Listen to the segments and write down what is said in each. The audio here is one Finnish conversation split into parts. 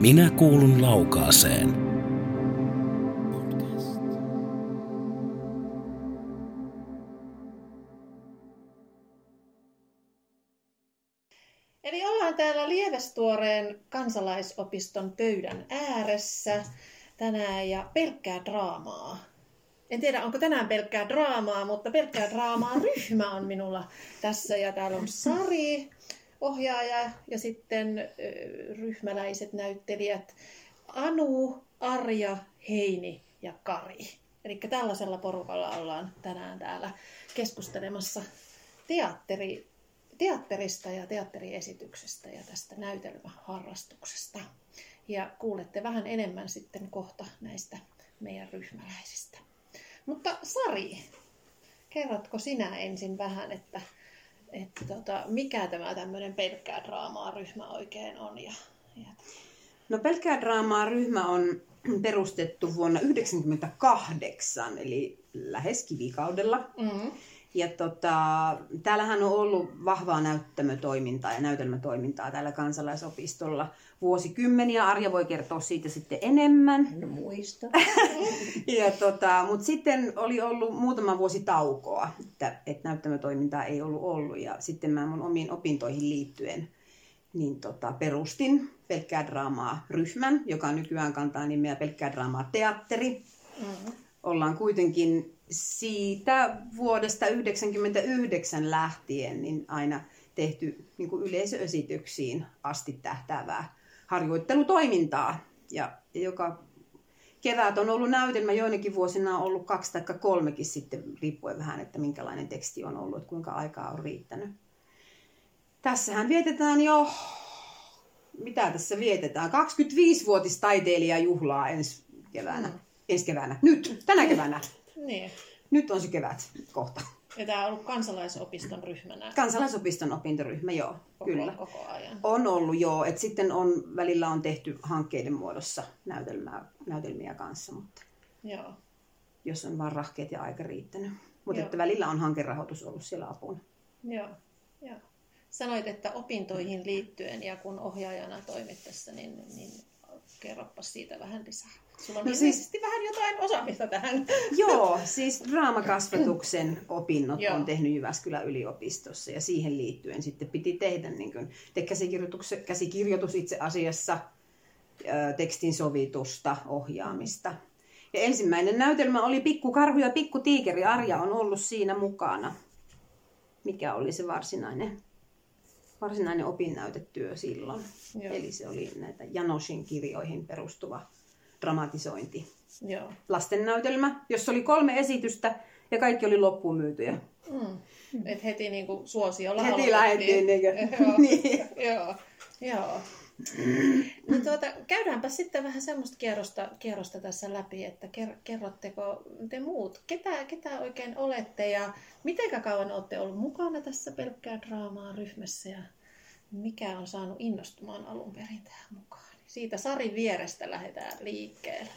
Minä kuulun laukaaseen. Eli ollaan täällä Lievestuoreen kansalaisopiston pöydän ääressä tänään ja pelkkää draamaa. En tiedä, onko tänään pelkkää draamaa, mutta pelkkää draamaa ryhmä on minulla tässä. Ja täällä on Sari, ohjaaja, ja sitten ryhmäläiset näyttelijät Anu, Arja, Heini ja Kari. Eli tällaisella porukalla ollaan tänään täällä keskustelemassa teatteri, teatterista ja teatteriesityksestä ja tästä näytelmäharrastuksesta. Ja kuulette vähän enemmän sitten kohta näistä meidän ryhmäläisistä. Mutta Sari, kerrotko sinä ensin vähän, että, että tota, mikä tämä tämmöinen pelkkää draamaa ryhmä oikein on? Ja, ja... No pelkkää draamaa ryhmä on perustettu vuonna 1998, eli lähes kivikaudella. Mm. Ja tota, täällähän on ollut vahvaa näyttämötoimintaa ja näytelmätoimintaa täällä kansalaisopistolla vuosikymmeniä. Arja voi kertoa siitä sitten enemmän. No muista. ja tota, Mutta sitten oli ollut muutama vuosi taukoa, että, että näyttämötoimintaa ei ollut ollut. Ja sitten mä mun omiin opintoihin liittyen niin tota, perustin pelkkää draamaa ryhmän, joka nykyään kantaa nimeä pelkkää draamaa teatteri. Mm. Ollaan kuitenkin siitä vuodesta 1999 lähtien niin aina tehty niin kuin yleisöesityksiin asti tähtäävää harjoittelutoimintaa. Ja joka kevät on ollut näytelmä, joinakin vuosina on ollut kaksi tai kolmekin sitten, riippuen vähän, että minkälainen teksti on ollut, että kuinka aikaa on riittänyt. Tässähän vietetään jo, mitä tässä vietetään, 25-vuotis taiteilijajuhlaa ensi keväänä. Mm. Ensi keväänä. Nyt, tänä keväänä. Niin. Nyt on se kevät kohta. Ja tämä on ollut kansalaisopiston ryhmänä Kansalaisopiston opintoryhmä, joo, koko, kyllä. koko ajan. On ollut joo, että sitten on, välillä on tehty hankkeiden muodossa näytelmää, näytelmiä kanssa, mutta Joo. jos on vaan rahkeet ja aika riittänyt. Mutta että välillä on hankerahoitus ollut siellä apuna. Joo, joo. Sanoit, että opintoihin liittyen ja kun ohjaajana toimit tässä, niin, niin kerropa siitä vähän lisää. Sulla on No siis- vähän jotain osaamista tähän. Joo, siis draamakasvatuksen opinnot on tehnyt Jyväskylän yliopistossa ja siihen liittyen sitten piti tehdä niin kuin, te käsikirjoitus, käsikirjoitus itse asiassa, tekstin sovitusta, ohjaamista. Ja ensimmäinen näytelmä oli Pikku Karhu ja Pikku Tiikeri. Arja on ollut siinä mukana. Mikä oli se varsinainen, varsinainen opinnäytetyö silloin? Joo. Eli se oli näitä Janoshin kirjoihin perustuva dramatisointi Joo. lastennäytelmä, jossa oli kolme esitystä ja kaikki oli loppuun myytyjä. Mm. Et heti niinku suosiolla Heti lähdettiin. Niin Joo. niin. Joo, joo. No tuota, käydäänpä sitten vähän semmoista kierrosta, kierrosta tässä läpi, että ker- kerrotteko te muut, ketä, ketä oikein olette ja miten kauan olette ollut mukana tässä pelkkää draamaa ryhmässä ja mikä on saanut innostumaan alun perin tähän mukaan. Siitä Sarin vierestä lähdetään liikkeelle.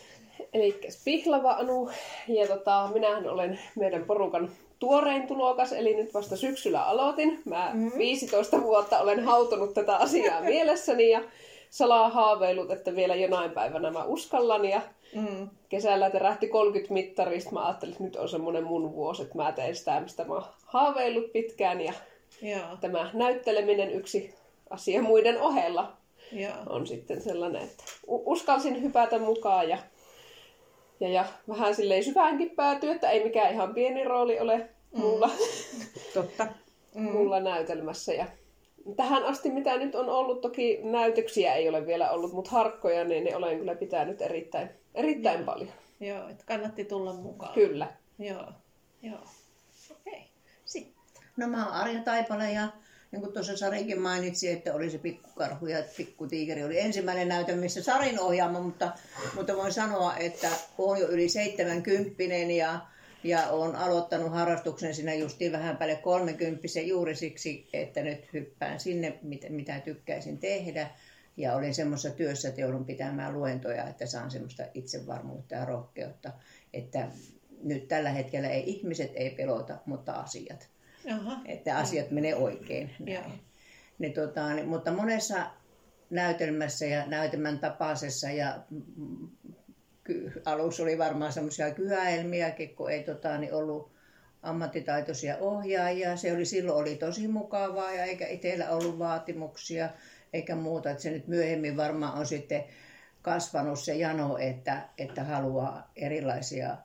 Eli Pihlava Anu, ja tota, minähän olen meidän porukan tuorein tulokas, eli nyt vasta syksyllä aloitin. Mä Mhm. 15 vuotta olen hautonut tätä asiaa mielessäni ja salaa haaveillut, että vielä jonain päivänä mä uskallan. Ja Mm. kesällä terähti 30 mittarista. Mä ajattelin, että nyt on semmoinen mun vuosi, että mä teen sitä, mistä mä oon haaveillut pitkään. Ja Joo, tämä näytteleminen yksi asia muiden ohella joo. on sitten sellainen, että uskalsin hypätä mukaan ja, ja, ja vähän silleen syväänkin päätyä, että ei mikään ihan pieni rooli ole mulla, Totta. Mm. mulla näytelmässä. Ja tähän asti, mitä nyt on ollut, toki näytöksiä ei ole vielä ollut, mutta harkkoja, niin ne olen kyllä pitänyt erittäin, erittäin Joo. paljon. Joo, että kannatti tulla mukaan. Kyllä. Joo, joo. Okei. Sitten. No mä oon Arja Taipale ja niin kuin tuossa Sarikin mainitsi, että oli se pikkukarhu ja pikkutiikeri oli ensimmäinen näytö, missä Sarin ohjaama, mutta, mutta voin sanoa, että olen jo yli 70 ja, ja olen aloittanut harrastuksen siinä justiin vähän päälle 30 juuri siksi, että nyt hyppään sinne, mitä, mitä tykkäisin tehdä. Ja olin semmoisessa työssä, että joudun pitämään luentoja, että saan semmoista itsevarmuutta ja rohkeutta, että nyt tällä hetkellä ei ihmiset ei pelota, mutta asiat Aha. että asiat menee oikein. Ne, tota, mutta monessa näytelmässä ja näytelmän tapaisessa ja alussa oli varmaan semmoisia kyhäelmiäkin, kun ei tota, niin ollut ammattitaitoisia ohjaajia. Se oli silloin oli tosi mukavaa ja eikä itsellä ollut vaatimuksia eikä muuta. Että se nyt myöhemmin varmaan on sitten kasvanut se jano, että, että haluaa erilaisia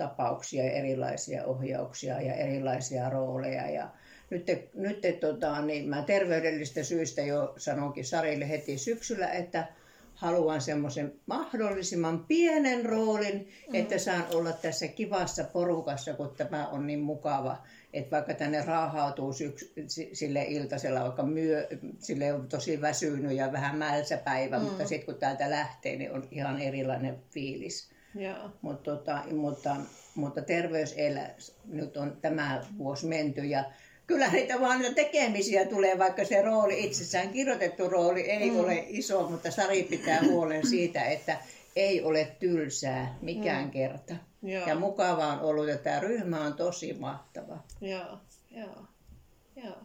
tapauksia ja erilaisia ohjauksia ja erilaisia rooleja. Ja nyt, nyt tota, niin mä terveydellistä syistä jo sanonkin Sarille heti syksyllä, että haluan semmoisen mahdollisimman pienen roolin, mm. että saan olla tässä kivassa porukassa, kun tämä on niin mukava. Että vaikka tänne raahautuu syks, sille iltasella, vaikka myö, sille on tosi väsynyt ja vähän mälsä päivä, mm. mutta sitten kun täältä lähtee, niin on ihan erilainen fiilis. Joo. Mut tota, mutta, mutta terveyselä, nyt on tämä vuosi menty ja kyllä niitä vaan niitä tekemisiä tulee, vaikka se rooli itsessään, kirjoitettu rooli ei mm. ole iso, mutta Sari pitää huolen siitä, että ei ole tylsää mikään mm. kerta. Joo. Ja mukavaa on ollut, että tämä ryhmä on tosi mahtava. Joo, joo, joo.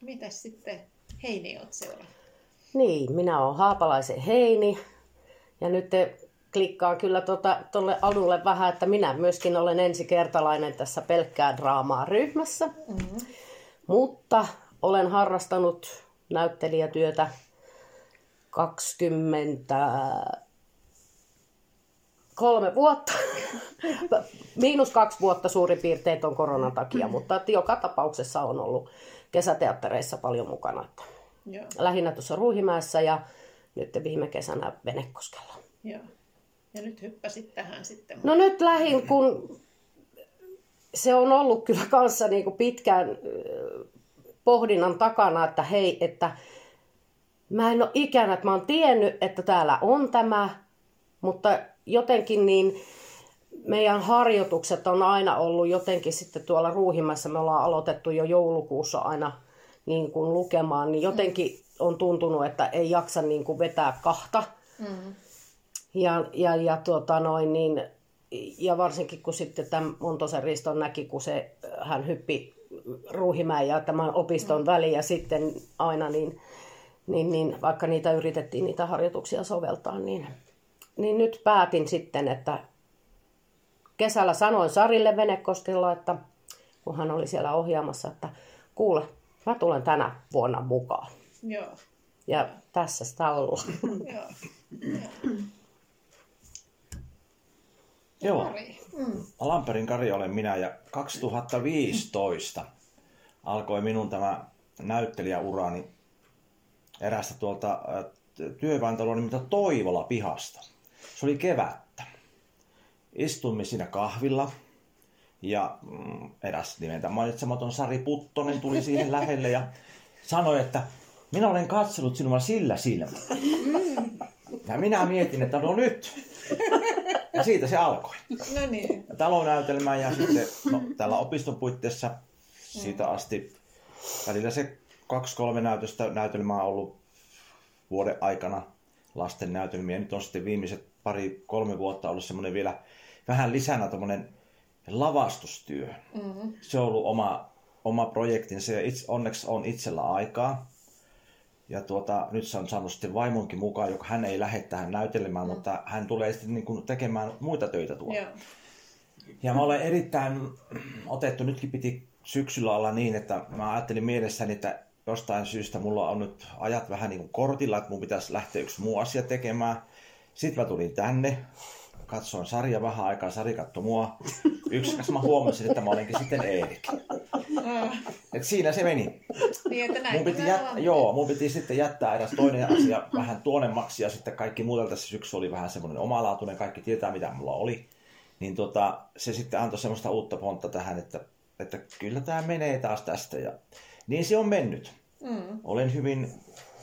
Mitäs sitten Heini oot seuraava? Niin, minä olen Haapalaisen Heini. Ja nyt te klikkaan kyllä tuolle tota, alulle vähän, että minä myöskin olen ensikertalainen tässä pelkkää draamaa ryhmässä. Mm-hmm. Mutta olen harrastanut näyttelijätyötä 23 vuotta. Miinus kaksi vuotta suurin piirtein on koronan takia, mutta joka tapauksessa on ollut kesäteattereissa paljon mukana. Että Joo, lähinnä tuossa Ruuhimäessä ja nyt viime kesänä Venekoskella. joo. Ja nyt hyppäsit tähän sitten. No nyt lähin, kun se on ollut kyllä kanssa niin kuin pitkään pohdinnan takana, että hei, että mä en ole ikänä, että mä oon tiennyt, että täällä on tämä, mutta jotenkin niin meidän harjoitukset on aina ollut jotenkin sitten tuolla Ruuhimässä, me ollaan aloitettu jo joulukuussa aina niin kuin lukemaan, niin jotenkin on tuntunut, että ei jaksa niin kuin vetää kahta. Mm. Ja, ja, ja, tuota noin, niin, ja varsinkin kun sitten tämän Montosen Riston näki, kun se, hän hyppi Ruuhimäen ja tämän opiston mm. väliin ja sitten aina, niin, niin, niin, vaikka niitä yritettiin niitä harjoituksia soveltaa, niin, niin nyt päätin sitten, että kesällä sanoin Sarille Venekoskella, että kun hän oli siellä ohjaamassa, että kuule, mä tulen tänä vuonna mukaan. Joo, Ja tässä sitä ollaan. joo. Joo. Kari. Mm. Alamperin Kari olen minä ja 2015 alkoi minun tämä näyttelijäurani erästä tuolta äh, työväentaloa nimeltä Toivola pihasta. Se oli kevättä. Istuimme siinä kahvilla ja mm, eräs nimeltä mainitsematon Sari Puttonen tuli siihen lähelle ja sanoi, että minä olen katsellut sinua sillä silmällä. Ja minä mietin, että no nyt. Ja siitä se alkoi. No niin. talonäytelmään ja sitten no, tällä opiston puitteissa siitä asti välillä se kaksi-kolme näytöstä näytelmää on ollut vuoden aikana lasten näytelmiä. Nyt on sitten viimeiset pari-kolme vuotta ollut semmoinen vielä vähän lisänä tämmöinen lavastustyö. Mm. Se on ollut oma, oma projektinsa ja itse, onneksi on itsellä aikaa. Ja tuota, nyt se on saanut sitten vaimonkin mukaan, joka hän ei lähde tähän näytelemään, mm. mutta hän tulee sitten niin kuin tekemään muita töitä tuolla. Joo. Ja mä olen erittäin otettu, nytkin piti syksyllä olla niin, että mä ajattelin mielessäni, että jostain syystä mulla on nyt ajat vähän niin kuin kortilla, että mun pitäisi lähteä yksi muu asia tekemään. Sitten mä tulin tänne, katsoin sarja vähän aikaa, Sari katsoi mua. Yksi mä huomasin, että mä olenkin sitten Eerik. Et siinä se meni. Niin, että näin Mun piti, jät... Joo, mun piti sitten jättää eräs toinen asia vähän tuonemmaksi ja sitten kaikki muuta tässä syksy oli vähän semmoinen omalaatuinen, kaikki tietää mitä mulla oli. Niin tota, se sitten antoi semmoista uutta pontta tähän, että, että kyllä tämä menee taas tästä ja niin se on mennyt. Mm. Olen hyvin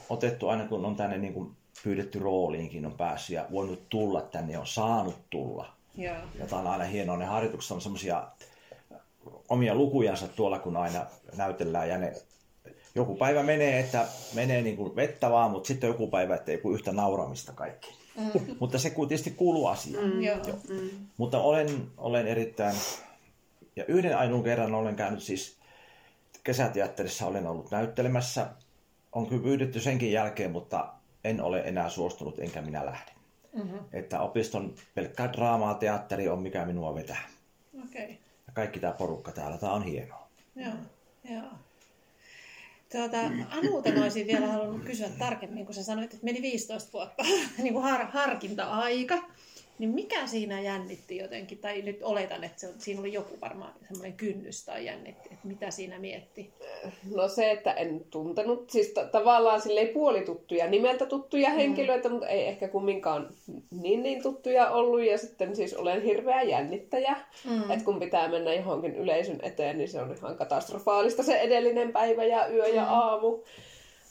otettu aina kun on tänne niin kuin pyydetty rooliinkin on päässyt ja voinut tulla tänne on saanut tulla. Joo. Ja tämä on aina hienoa. Ne harjoitukset on semmoisia omia lukujansa tuolla, kun aina näytellään. Ja ne, joku päivä menee, että menee niin kuin vettä vaan, mutta sitten joku päivä, että ei kuin yhtä nauramista kaikki. Mm. mutta se tietysti kuuluu asiaan. Mm. Joo. Mm. Mutta olen, olen erittäin... Ja yhden ainoan kerran olen käynyt siis kesäteatterissa, olen ollut näyttelemässä. On kyllä pyydetty senkin jälkeen, mutta en ole enää suostunut enkä minä lähde. Mm-hmm. Että opiston pelkkää draamaa, teatteri on mikä minua vetää. Okei. Okay. Ja kaikki tämä porukka täällä, tämä on hienoa. Joo, joo. Tuota, Anulta mä olisin vielä halunnut kysyä tarkemmin, kun sä sanoit, että meni 15 vuotta niin kuin har, harkinta-aika. Niin mikä siinä jännitti jotenkin, tai nyt oletan, että se, siinä oli joku varmaan semmoinen kynnys tai jännitti, että mitä siinä mietti. No se, että en tuntenut, siis t- tavallaan silleen puolituttuja, nimeltä tuttuja henkilöitä, mutta ei ehkä kumminkaan niin niin tuttuja ollut. Ja sitten siis olen hirveä jännittäjä, mm. että kun pitää mennä johonkin yleisön eteen, niin se on ihan katastrofaalista se edellinen päivä ja yö ja aamu.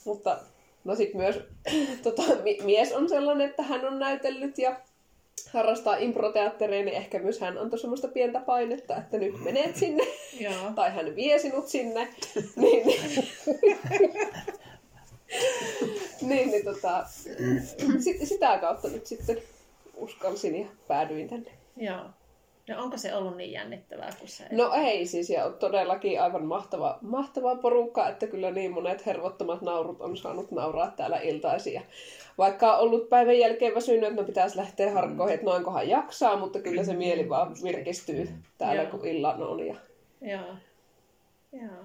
Mutta no sitten myös tota, mi- mies on sellainen, että hän on näytellyt ja harrastaa improteatteria, niin ehkä myös hän antoi semmoista pientä painetta, että nyt menet sinne. Tai hän vie sinut sinne, niin, niin, niin tota, sit, sitä kautta nyt sitten uskalsin ja päädyin tänne. Joo. No onko se ollut niin jännittävää kuin se? No ei siis, ja on todellakin aivan mahtava, mahtava porukka, että kyllä niin monet hervottomat naurut on saanut nauraa täällä iltaisin. Ja vaikka on ollut päivän jälkeen väsynyt, että no pitäisi lähteä harkkoihin, että noinkohan jaksaa, mutta kyllä se mieli vaan virkistyy täällä, Joo. kun illan on. Ja... Joo. Joo.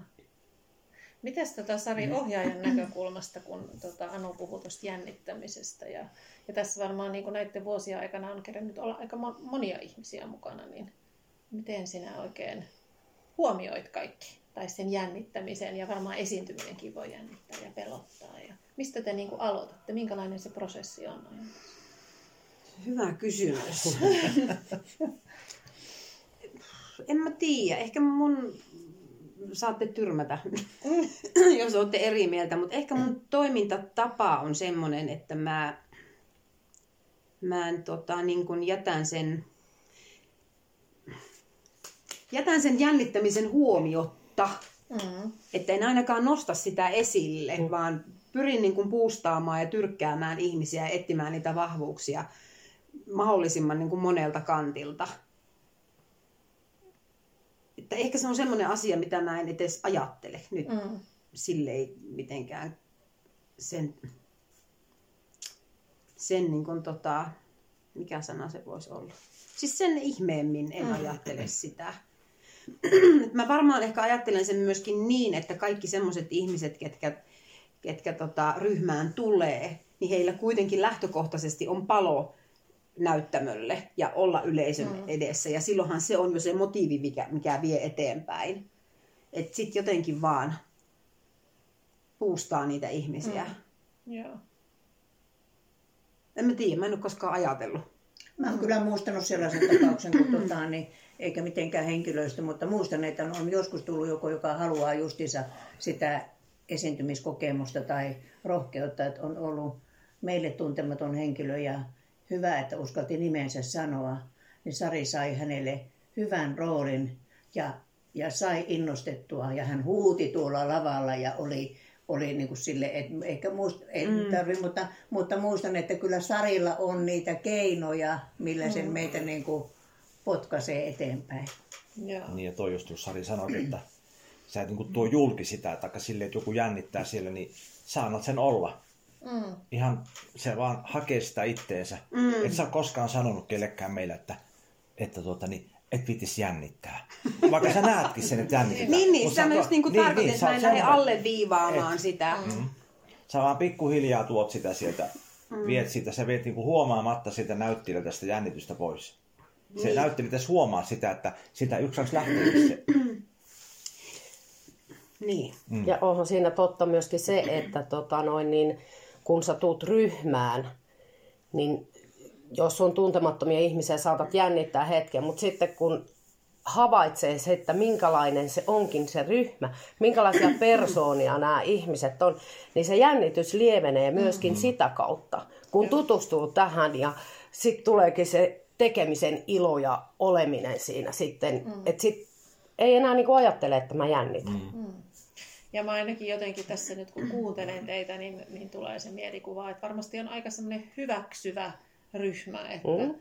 Mites tota Sari ohjaajan näkökulmasta, kun tota Anu puhui tuosta jännittämisestä ja, ja tässä varmaan niin näiden vuosien aikana on kerännyt olla aika mo- monia ihmisiä mukana, niin miten sinä oikein huomioit kaikki? Tai sen jännittämisen ja varmaan esiintyminenkin voi jännittää ja pelottaa. Ja mistä te niin aloitatte? Minkälainen se prosessi on? Hyvä kysymys. en mä tiedä. Ehkä mun saatte tyrmätä, jos olette eri mieltä, mutta ehkä mun toimintatapa on semmoinen, että mä, mä en, tota, niin kun jätän sen jätän sen jännittämisen huomiotta, Mm. että en ainakaan nosta sitä esille, mm. vaan pyrin niin kuin puustaamaan ja tyrkkäämään ihmisiä ja etsimään niitä vahvuuksia mahdollisimman niin kuin monelta kantilta. Että ehkä se on semmoinen asia, mitä mä en edes ajattele nyt Mm. sille ei mitenkään sen, sen niin kuin tota, mikä sana se voisi olla? Siis sen ihmeemmin en ajattele sitä. Mä varmaan ehkä ajattelen sen myöskin niin, että kaikki semmoiset ihmiset, ketkä, ketkä tota, ryhmään tulee, niin heillä kuitenkin lähtökohtaisesti on palo näyttämölle ja olla yleisön mm. edessä. Ja silloinhan se on jo se motiivi, mikä, mikä vie eteenpäin. Että sitten jotenkin vaan puustaa niitä ihmisiä. Mm. Joo. En mä tiedä, mä en ole koskaan ajatellut. Mä oon kyllä muistanut sellaisen tapauksen, kun tota, niin, eikä mitenkään henkilöistä, mutta muistan, että on joskus tullut joku, joka haluaa justiinsa sitä esiintymiskokemusta tai rohkeutta, että on ollut meille tuntematon henkilö ja hyvä, että uskalti nimensä sanoa, niin Sari sai hänelle hyvän roolin ja, ja sai innostettua ja hän huuti tuolla lavalla ja oli, oli niin kuin sille, et, ehkä muist, en mm. tarvi, mutta, mutta muistan, että kyllä Sarilla on niitä keinoja, millä sen meitä niin kuin potkaisee eteenpäin. Joo. Niin ja toi just jos Sari sanoi, että sä et niin tuo julki sitä, taikka silleen, että joku jännittää siellä, niin sä annat sen olla. Mm. Ihan se vaan hakee sitä itteensä. Mm. Et sä ole koskaan sanonut kellekään meille, että, että tuota, niin, et viitis jännittää. Vaikka sä näetkin sen, että jännitetään. Niin, niin sitä sä- mä just niin kuin niin, tarkoitin, että mä en lähde alleviivaamaan sitä. Mm. Sä vaan pikkuhiljaa tuot sitä sieltä, mm. viet sitä, sä viet niinku huomaamatta sitä näyttelijältä sitä jännitystä pois. Se niin. näyttelijä tässä huomaa sitä, että sitä yksi saaks lähteä se. Niin. Ja onhan siinä totta myöskin se, että tota noin, niin, kun sä tuut ryhmään, niin jos on tuntemattomia ihmisiä, saatat jännittää hetken, mutta sitten kun havaitsee se, että minkälainen se onkin se ryhmä, minkälaisia persoonia nämä ihmiset on, niin se jännitys lievenee myöskin mm-hmm. sitä kautta, kun tutustuu tähän ja sitten tuleekin se tekemisen ilo ja oleminen siinä sitten, mm. että sit ei enää niinku ajattele, että mä jännitän. Mm. Ja mä ainakin jotenkin tässä nyt kun kuuntelen teitä, niin, niin tulee se mielikuva, että varmasti on aika semmoinen hyväksyvä ryhmä, että, mm.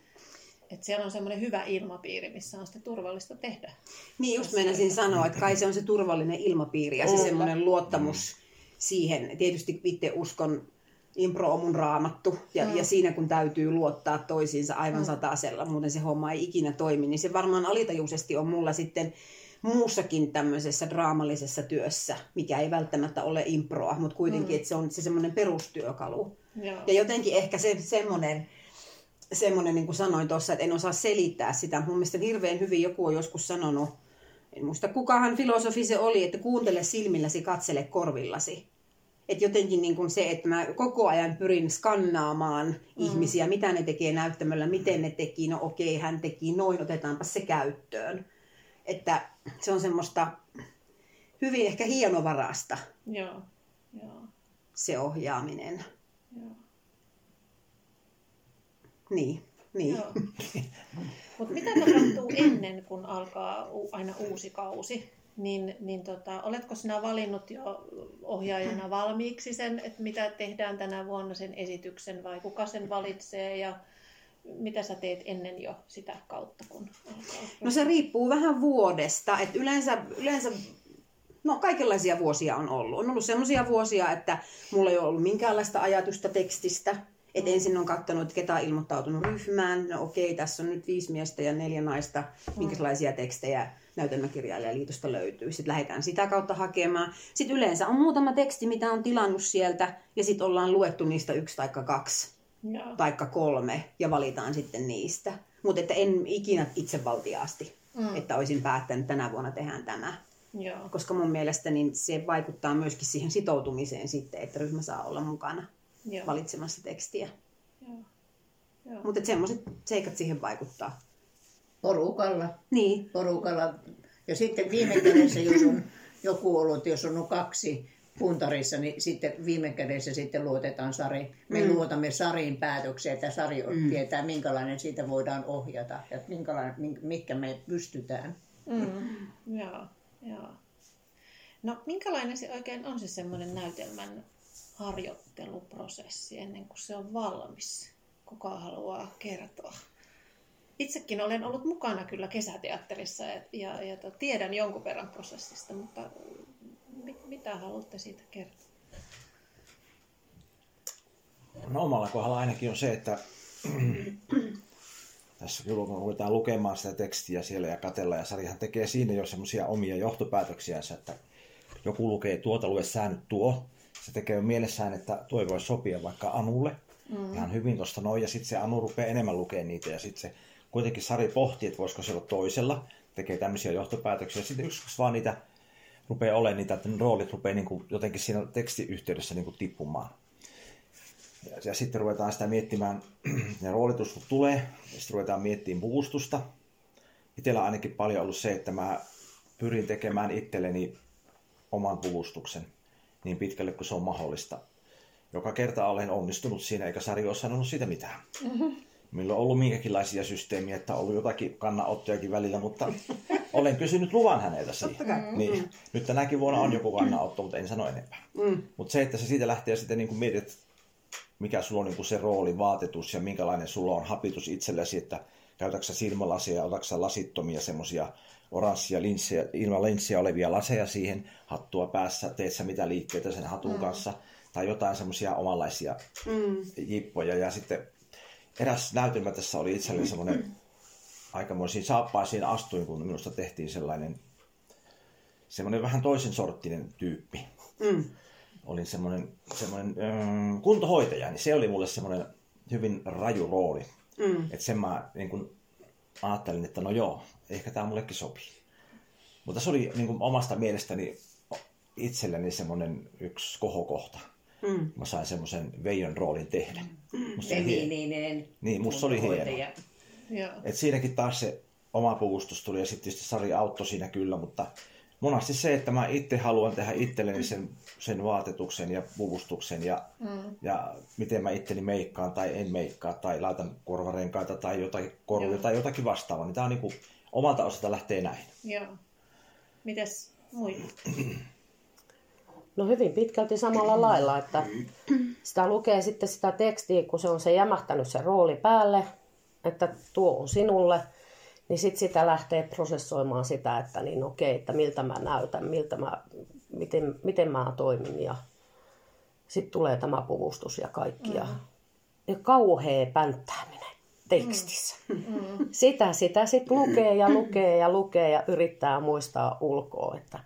että siellä on semmoinen hyvä ilmapiiri, missä on sitten turvallista tehdä. Niin just meinasin sanoa, että kai se on se turvallinen ilmapiiri ja se semmoinen luottamus siihen. Tietysti itse uskon impro on mun raamattu. Ja, mm. ja siinä kun täytyy luottaa toisiinsa aivan mm. satasella, muuten se homma ei ikinä toimi, niin se varmaan alitajuisesti on mulla sitten muussakin tämmöisessä draamallisessa työssä, mikä ei välttämättä ole improa, mutta kuitenkin, mm. että se on se semmoinen perustyökalu. Joo. Ja jotenkin ehkä se semmoinen, semmoinen, niin kuin sanoin tuossa, että en osaa selittää sitä. Mun mielestä hirveän hyvin joku on joskus sanonut, en muista kukahan filosofi se oli, että kuuntele silmilläsi, katsele korvillasi. Että jotenkin niin kuin se, että mä koko ajan pyrin skannaamaan mm. ihmisiä, mitä ne tekee näyttämöllä, miten ne teki, no okei, hän teki noin, otetaanpa se käyttöön. Että se on semmoista hyvin ehkä hienovarasta Joo. Joo. se ohjaaminen. Joo. Niin, niin. Mutta mitä tapahtuu ennen, kun alkaa aina uusi kausi? Niin, niin tota, oletko sinä valinnut jo ohjaajana valmiiksi sen, että mitä tehdään tänä vuonna sen esityksen vai kuka sen valitsee ja mitä sä teet ennen jo sitä kautta, kun? No se riippuu vähän vuodesta. Et yleensä, yleensä no kaikenlaisia vuosia on ollut. On ollut sellaisia vuosia, että mulla ei ole ollut minkäänlaista ajatusta tekstistä. Et ensin on katsonut, ketä on ilmoittautunut ryhmään. No okei, tässä on nyt viisi miestä ja neljä naista. Minkälaisia tekstejä näytelmäkirjailijaliitosta löytyy. Sitten lähdetään sitä kautta hakemaan. Sitten yleensä on muutama teksti, mitä on tilannut sieltä. Ja sitten ollaan luettu niistä yksi tai kaksi Joo. taikka kolme ja valitaan sitten niistä. Mutta että en ikinä itsevaltiaasti, mm. että olisin päättänyt, että tänä vuonna tehdään tämä. Joo. Koska mun mielestä niin se vaikuttaa myöskin siihen sitoutumiseen sitten, että ryhmä saa olla mukana Joo. valitsemassa tekstiä. Joo. Joo. Mutta semmoiset seikat siihen vaikuttaa. Porukalla. Niin. porukalla. Ja sitten viime kädessä, jos on joku ollut, jos on kaksi puntarissa, niin sitten viime kädessä sitten luotetaan Sari. Me mm. luotamme Sarin päätöksiä, että Sari mm. tietää, minkälainen siitä voidaan ohjata ja minkälainen, mink- mitkä me pystytään. Mm. Joo. Joo. No minkälainen se oikein on se semmoinen näytelmän harjoitteluprosessi ennen kuin se on valmis? Kuka haluaa kertoa? Itsekin olen ollut mukana kyllä kesäteatterissa ja, ja, ja tiedän jonkun verran prosessista, mutta mit, mitä haluatte siitä kertoa? No omalla kohdalla ainakin on se, että tässä kyllä kun ruvetaan lukemaan sitä tekstiä siellä ja katella, ja Sarihan tekee siinä jo semmoisia omia johtopäätöksiänsä, että joku lukee tuota, lue sä nyt tuo. Se tekee mielessään, että tuo voi sopia vaikka Anulle mm. ihan hyvin tuosta noin, ja sitten se Anu rupeaa enemmän lukemaan niitä, ja sitten se kuitenkin Sari pohtii, että voisiko se olla toisella, tekee tämmöisiä johtopäätöksiä, sitten yksi vaan niitä rupeaa olemaan niitä, että ne roolit rupeaa niin kuin jotenkin siinä tekstiyhteydessä niin kuin tippumaan. Ja, ja sitten ruvetaan sitä miettimään, ja roolitus kun tulee, ja sitten ruvetaan miettimään puvustusta. Itsellä on ainakin paljon ollut se, että mä pyrin tekemään itselleni oman puvustuksen niin pitkälle kuin se on mahdollista. Joka kerta olen onnistunut siinä, eikä Sari ole sanonut siitä mitään. Mm-hmm. Meillä on ollut minkäkinlaisia systeemiä, että on ollut jotakin kannanottojakin välillä, mutta olen kysynyt luvan häneltä siihen. Niin, nyt tänäkin vuonna on joku kannanotto, mutta en sano enempää. Mm. Mutta se, että se siitä lähtee sitten niin kuin mietit, mikä sulla on niin kuin se rooli, vaatetus ja minkälainen sulla on hapitus itsellesi, että käytätkö silmälasia, otatko lasittomia semmoisia oranssia linssejä, ilman linssiä olevia laseja siihen, hattua päässä, teet sä mitä liikkeitä sen hatun mm. kanssa, tai jotain semmoisia omanlaisia Mm. jippoja. Ja sitten eräs näytelmä tässä oli itselleni semmoinen aikamoisiin saappaisiin astuin, kun minusta tehtiin sellainen semmoinen vähän toisen sorttinen tyyppi. Mm. Olin semmoinen, semmoinen ähm, kuntohoitaja, niin se oli mulle semmoinen hyvin raju rooli. Mm. Että sen mä niin kun ajattelin, että no joo, ehkä tämä mullekin sopii. Mutta se oli niin kun omasta mielestäni itselleni semmoinen yksi kohokohta. Mm. Mä sain semmoisen Veijon roolin tehdä. Musta se oli Niin, niin, niin, Niin, musta oli hieno. Et siinäkin taas se oma puvustus tuli ja sitten tietysti Sari auttoi siinä kyllä, mutta monasti se, että mä itse haluan tehdä itselleni sen, sen vaatetuksen ja puvustuksen ja, Mm. ja miten mä itteni meikkaan tai en meikkaa tai laitan korvarenkaita tai jotakin korvia Joo. tai jotakin vastaavaa, niin tää on niinku omalta osalta lähtee näin. Joo. Mites muita? No hyvin pitkälti samalla lailla, että sitä lukee sitten sitä tekstiä, kun se on se jämähtänyt se rooli päälle, että tuo on sinulle, niin sitten sitä lähtee prosessoimaan sitä, että niin okei, että miltä mä näytän, miltä mä, miten, miten mä toimin ja Sitten tulee tämä puvustus ja kaikki. Ja, ja kauhea pänttääminen tekstissä. Mm. Sitä, sitä sitten lukee ja lukee ja lukee ja yrittää muistaa ulkoa, että,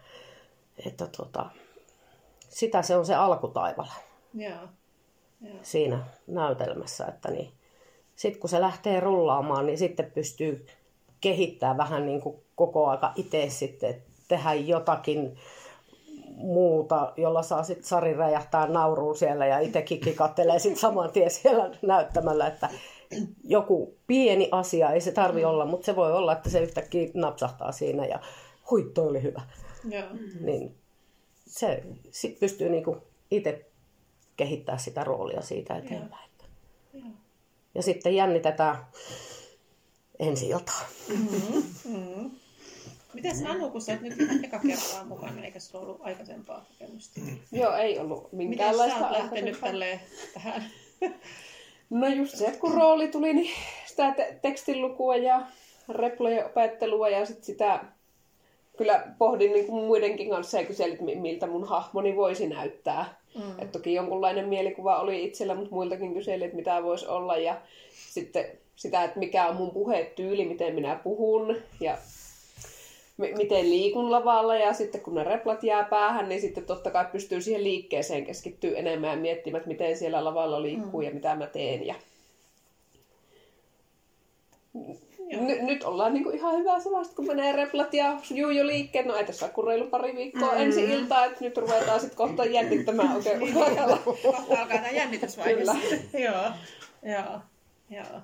että tota, sitä se on se Joo. Joo. siinä näytelmässä. Että niin, sitten kun se lähtee rullaamaan, niin sitten pystyy kehittämään vähän niin kuin koko aika itse sitten, että tehdä jotakin muuta, jolla saa sitten Sari räjähtää nauruun siellä ja itsekin kikattelee sitten saman tien siellä näyttämällä, että joku pieni asia, ei se tarvi olla, mutta se voi olla, että se yhtäkkiä napsahtaa siinä ja hui, toi oli hyvä. Joo. Niin se sit pystyy niinku itse kehittämään sitä roolia siitä eteenpäin. Joo. Ja sitten jännitetään ensi iltaa. Mm. Mites Anu, kun sä oot nyt ihan eka kertaa mukana, eikä sulla ollut aikaisempaa kokemusta? Joo, ei ollut Miten minkäänlaista sä oot lähtenyt tälleen tähän? No just se, että kun rooli tuli, niin sitä te- tekstinlukua ja replojen opettelua ja sit sitä kyllä pohdin niin kuin muidenkin kanssa ja kyselin, miltä mun hahmoni voisi näyttää. Mm. Et toki jonkunlainen mielikuva oli itsellä, mutta muiltakin kyselin, että mitä voisi olla ja sitten sitä, että mikä on mun puhetyyli, miten minä puhun ja m- miten liikun lavalla ja sitten kun ne replat jää päähän, niin sitten totta kai pystyy siihen liikkeeseen keskittyä enemmän ja miettimään, että miten siellä lavalla liikkuu mm. ja mitä mä teen. Ja... N- nyt ollaan niinku ihan hyvässä vasta, kun menee replat ja juu jo liikkeet. No ei tässä ole reilu pari viikkoa mm. ensi iltaa, että nyt ruvetaan sitten kohta jännittämään oikein urakalla. Kohta alkaa tämä jännitysvaihe. Kyllä. joo, joo, joo.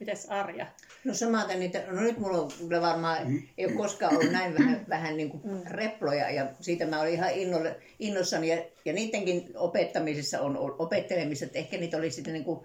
Mites Arja? No samaten niitä, no nyt mulla on kyllä varmaan, ei ole koskaan ollut näin vähän, vähän niin kuin reploja ja siitä mä olin ihan innolle, innossani ja, ja niidenkin opettamisessa on, on opettelemisessa, että ehkä niitä oli sitten niin kuin,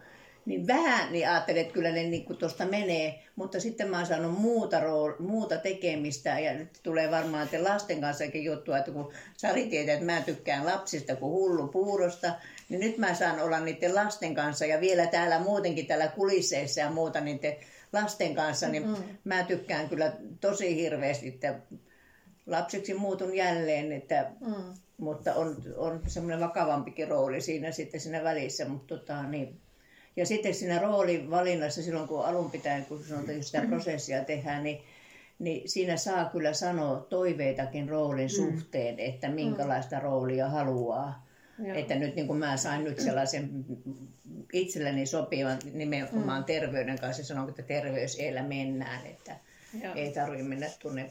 niin vähän, niin ajattelin, että kyllä ne niin tuosta menee, mutta sitten mä oon saanut muuta, rool, muuta tekemistä ja nyt tulee varmaan että lasten kanssakin juttua, että kun Sari tietää, että mä tykkään lapsista kuin hullu puurosta, niin nyt mä saan olla niiden lasten kanssa ja vielä täällä muutenkin täällä kulisseissa ja muuta niiden lasten kanssa, niin mm. mä tykkään kyllä tosi hirveästi, että lapseksi muutun jälleen, että, Mm. mutta on, on semmoinen vakavampikin rooli siinä sitten siinä välissä, mutta tota, niin. Ja sitten siinä roolin valinnassa silloin, kun alun pitäen, kun sanotaan, sitä prosessia tehdään, niin, niin siinä saa kyllä sanoa toiveitakin roolin suhteen, että minkälaista roolia haluaa. Joo. Että nyt niin kuin mä sain nyt sellaisen itselleni sopivan nimenomaan mm. terveyden kanssa, sanon, että terveys edellä mennään, että Joo. ei tarvitse mennä tuonne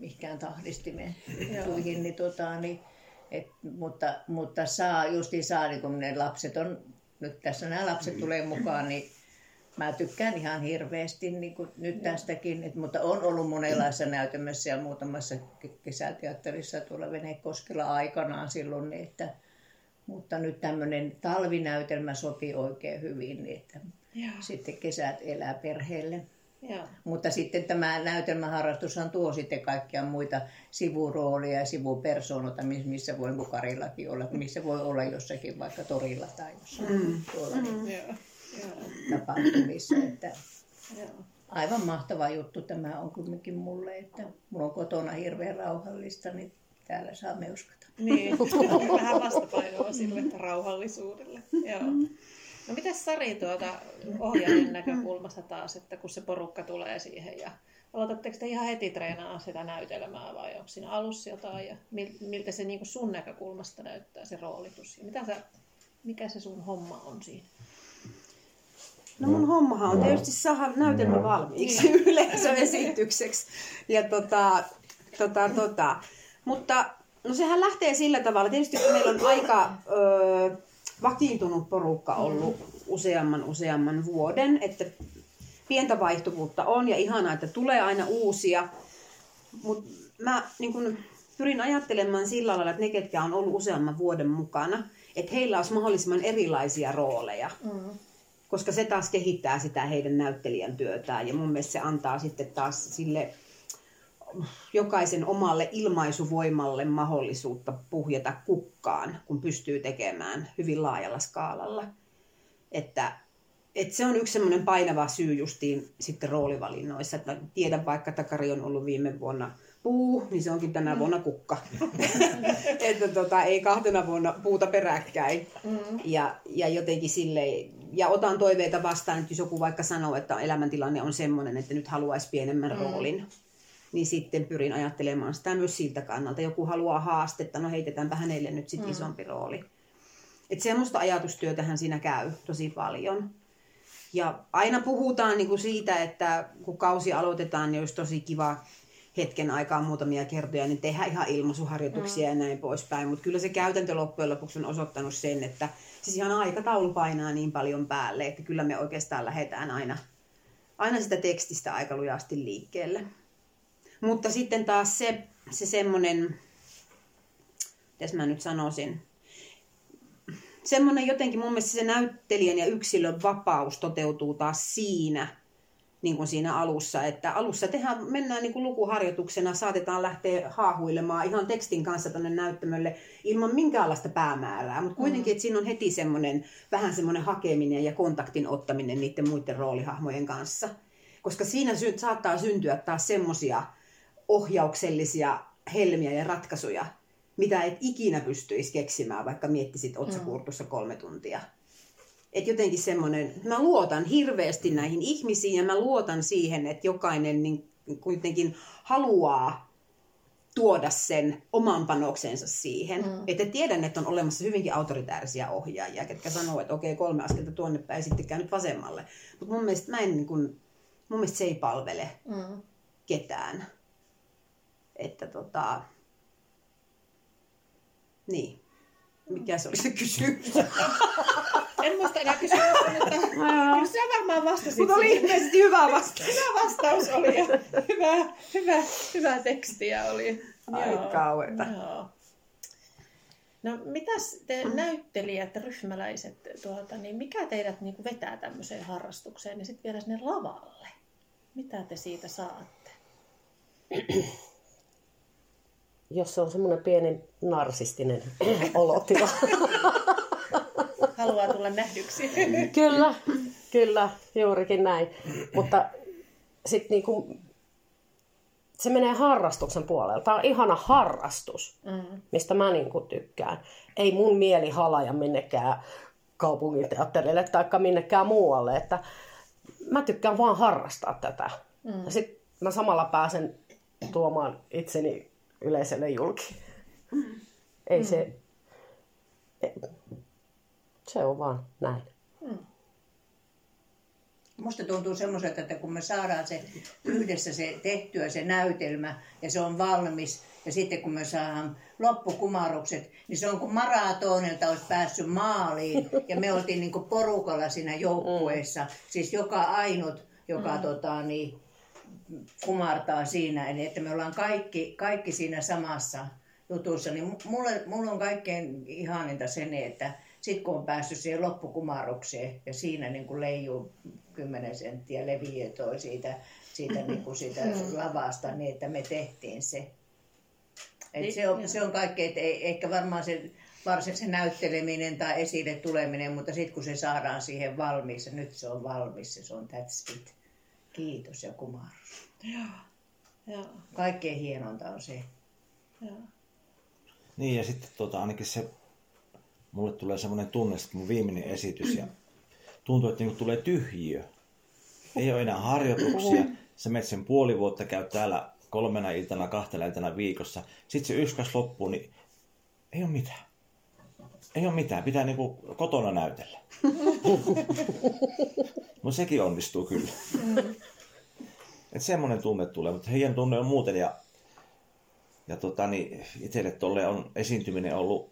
mihinkään tahdistimeen Joo. juttuihin, niin, tota, niin, et, mutta, mutta saa, justiin saa, niin kun ne lapset on, nyt tässä nämä lapset tulee mukaan, niin mä tykkään ihan hirveästi niin kuin nyt tästäkin, et, mutta on ollut monenlaisessa näytelmässä ja muutamassa ke- kesäteatterissa tuolla Venekoskella aikanaan silloin, niin että, mutta nyt tämmöinen talvinäytelmä sopii oikein hyvin, niin että Joo. sitten kesät elää perheelle. Joo. Mutta sitten tämä näytelmäharrastushan tuo sitten kaikkia muita sivurooleja ja sivupersoonoita, miss- missä voi niin kuin Karillakin olla, missä voi olla jossakin vaikka torilla tai jossain mm. tuolla mm. Joo. tapahtumissa. Että Joo. aivan mahtava juttu tämä on kumminkin mulle, että mulla on kotona hirveän rauhallista, niin täällä saa meuskata. Niin, vähän vastapainoa sille rauhallisuudelle. Joo. No mitäs Sari tuolta ohjaajan näkökulmasta taas, että kun se porukka tulee siihen ja aloitatteko te ihan heti treenaa sitä näytelmää vai onko siinä alussa jotain ja mil- miltä se niinku sun näkökulmasta näyttää se roolitus ja mitä sä, mikä se sun homma on siinä? No mun hommahan on tietysti saada näytelmä valmiiksi yleisöesitykseksi. Ja tota, tota, tota. Mutta no sehän lähtee sillä tavalla, tietysti kun meillä on aika ö, vakiintunut porukka ollut useamman useamman vuoden, että pientä vaihtuvuutta on ja ihanaa, että tulee aina uusia. Mutta mä niin kun, pyrin ajattelemaan sillä lailla, että ne, ketkä on ollut useamman vuoden mukana, että heillä olisi mahdollisimman erilaisia rooleja Mm. koska se taas kehittää sitä heidän näyttelijän työtään ja mun mielestä se antaa sitten taas sille jokaisen omalle ilmaisuvoimalle mahdollisuutta puhjeta kukkaan, kun pystyy tekemään hyvin laajalla skaalalla. Että, että se on yksi semmoinen painava syy justiin sitten roolivalinnoissa. Että tiedän vaikka, että Kari on ollut viime vuonna puu, niin se onkin tänä vuonna kukka. että tota, ei kahtena vuonna puuta peräkkäin. Mm. Ja, ja jotenkin silleen, ja otan toiveita vastaan, että jos joku vaikka sanoo, että elämäntilanne on semmoinen, että nyt haluaisi pienemmän mm. roolin, niin sitten pyrin ajattelemaan sitä myös siltä kannalta. Joku haluaa haastetta, no heitetäänpä hänelle nyt sitten mm. isompi rooli. Että semmoista ajatustyötähän siinä käy tosi paljon. Ja aina puhutaan niin kuin siitä, että kun kausi aloitetaan, niin olisi tosi kiva hetken aikaa muutamia kertoja, niin tehdään ihan ilmaisuharjoituksia mm. ja näin poispäin. Mutta kyllä se käytäntö loppujen lopuksi on osoittanut sen, että siis ihan aikataulu painaa niin paljon päälle, että kyllä me oikeastaan lähdetään aina, aina sitä tekstistä aika lujasti liikkeelle. Mutta sitten taas se, se semmoinen, mitäs mä nyt sanoisin, semmoinen jotenkin mun mielestä se näyttelijän ja yksilön vapaus toteutuu taas siinä, niin kuin siinä alussa, että alussa tehdään, mennään niin kuin lukuharjoituksena, saatetaan lähteä haahuilemaan ihan tekstin kanssa tänne näyttämölle ilman minkäänlaista päämäärää, mutta kuitenkin, mm. että siinä on heti semmoinen, vähän semmoinen hakeminen ja kontaktin ottaminen niiden muiden roolihahmojen kanssa. Koska siinä sy- saattaa syntyä taas semmoisia ohjauksellisia helmiä ja ratkaisuja, mitä et ikinä pystyisi keksimään, vaikka miettisit otsakurtussa kolme tuntia. Et jotenkin semmoinen, mä luotan hirveästi näihin ihmisiin ja mä luotan siihen, että jokainen niin kuitenkin haluaa tuoda sen oman panoksensa siihen. Mm. Että tiedän, että on olemassa hyvinkin autoritäärisiä ohjaajia, ketkä sanoo, että okei, kolme askelta tuonne päin, sitten käy nyt vasemmalle. Mutta mun mielestä mä en niin kun, mun mielestä se ei palvele mm. ketään. Että tota, niin. Mikä se oli se kysymys? En muista enää kysymystä, mutta kyllä sä varmaan vastasit. Mutta oli ilmeisesti hyvä vastaus. Hyvä vastaus oli ja hyvä, hyvä, hyvä tekstiä oli. Ai kauheeta. No mitäs te näyttelijät, ryhmäläiset, tuota, niin mikä teidät niin kuin vetää tämmöiseen harrastukseen ja sitten vielä sinne lavalle? Mitä te siitä saatte? Jos se on semmoinen pieni narsistinen olotila. Haluaa tulla nähdyksi. kyllä, kyllä, juurikin näin. Mutta sitten niinku, se menee harrastuksen puolella. Tämä on ihana harrastus, mm. mistä mä niinku tykkään. Ei mun mieli halaja minnekään kaupunginteatterille tai minnekään muualle. Että mä tykkään vaan harrastaa tätä. Mm. Ja sitten mä samalla pääsen tuomaan itseni yleisölle julki. Mm. Ei mm. se... Se on vaan näin. Mm. Musta tuntuu semmoiselta, että kun me saadaan se yhdessä se tehtyä se näytelmä ja se on valmis ja sitten kun me saadaan loppukumarukset, niin se on kuin maratonilta olisi päässyt maaliin ja me oltiin niin kuin porukalla siinä joukkueessa. Mm. Siis joka ainut, joka mm. tota, niin, kumartaa siinä, eli että me ollaan kaikki, kaikki siinä samassa jutussa, niin mulle, mulle on kaikkein ihaninta sen, että sitten kun on päässyt siihen loppukumarukseen ja siinä niin kuin leijuu 10 senttiä leviö siitä, siitä, niin kuin siitä mm. lavasta, niin että me tehtiin se. Et se, on, se on kaikkea, että ei, ehkä varmaan se varsin se näytteleminen tai esille tuleminen, mutta sitten kun se saadaan siihen valmiiksi, nyt se on valmis, se on that's it. Kiitos ja kumarus. Joo. Joo. Kaikkein hienonta on se. Joo. Niin ja sitten tota, ainakin se, mulle tulee semmoinen tunne, että mun viimeinen esitys ja tuntuu, että niinku tulee tyhjiö. Ei ole enää harjoituksia. Sä menet sen puoli vuotta, käy täällä kolmena iltana, kahtena iltana viikossa. Sitten se yskäs loppuu, niin ei ole mitään. Ei ole mitään, pitää niinku kotona näytellä. no sekin onnistuu kyllä. Mm. Että semmoinen tunne tulee, mutta heidän tunne on muuten ja, ja tota, niin itselle tolle on esiintyminen ollut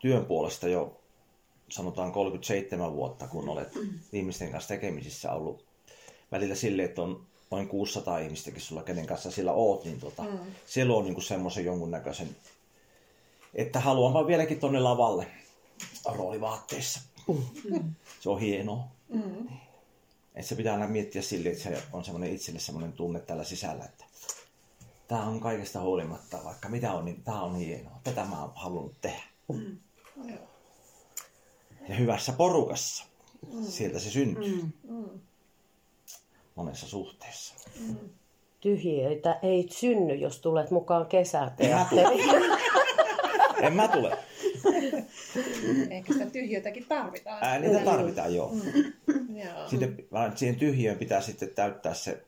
työn puolesta jo sanotaan 37 vuotta, kun olet ihmisten kanssa tekemisissä ollut välillä sille, että on noin 600 ihmistäkin sulla, kenen kanssa sillä oot, niin tota, mm. se luo niin semmoisen jonkunnäköisen, että haluan vaan vieläkin tonne lavalle roolivaatteissa. Mm. Se on hienoa. Mm. Että se pitää aina miettiä sille, että se on semmoinen itselle semmoinen tunne tällä sisällä, että tämä on kaikesta huolimatta, vaikka mitä on, niin tämä on hienoa. Tätä mä oon halunnut tehdä. Mm. Ja hyvässä porukassa. Mm. Sieltä se syntyy. Mm. Monessa suhteessa. Mm. tyhjiöitä ei synny, jos tulet mukaan kesäteatteriin. En mä tule. Ehkä sitä tyhjötäkin tarvitaan. Ää, niitä tarvitaan, joo. Joo. Sitten, vaan siihen tyhjiöön pitää sitten täyttää se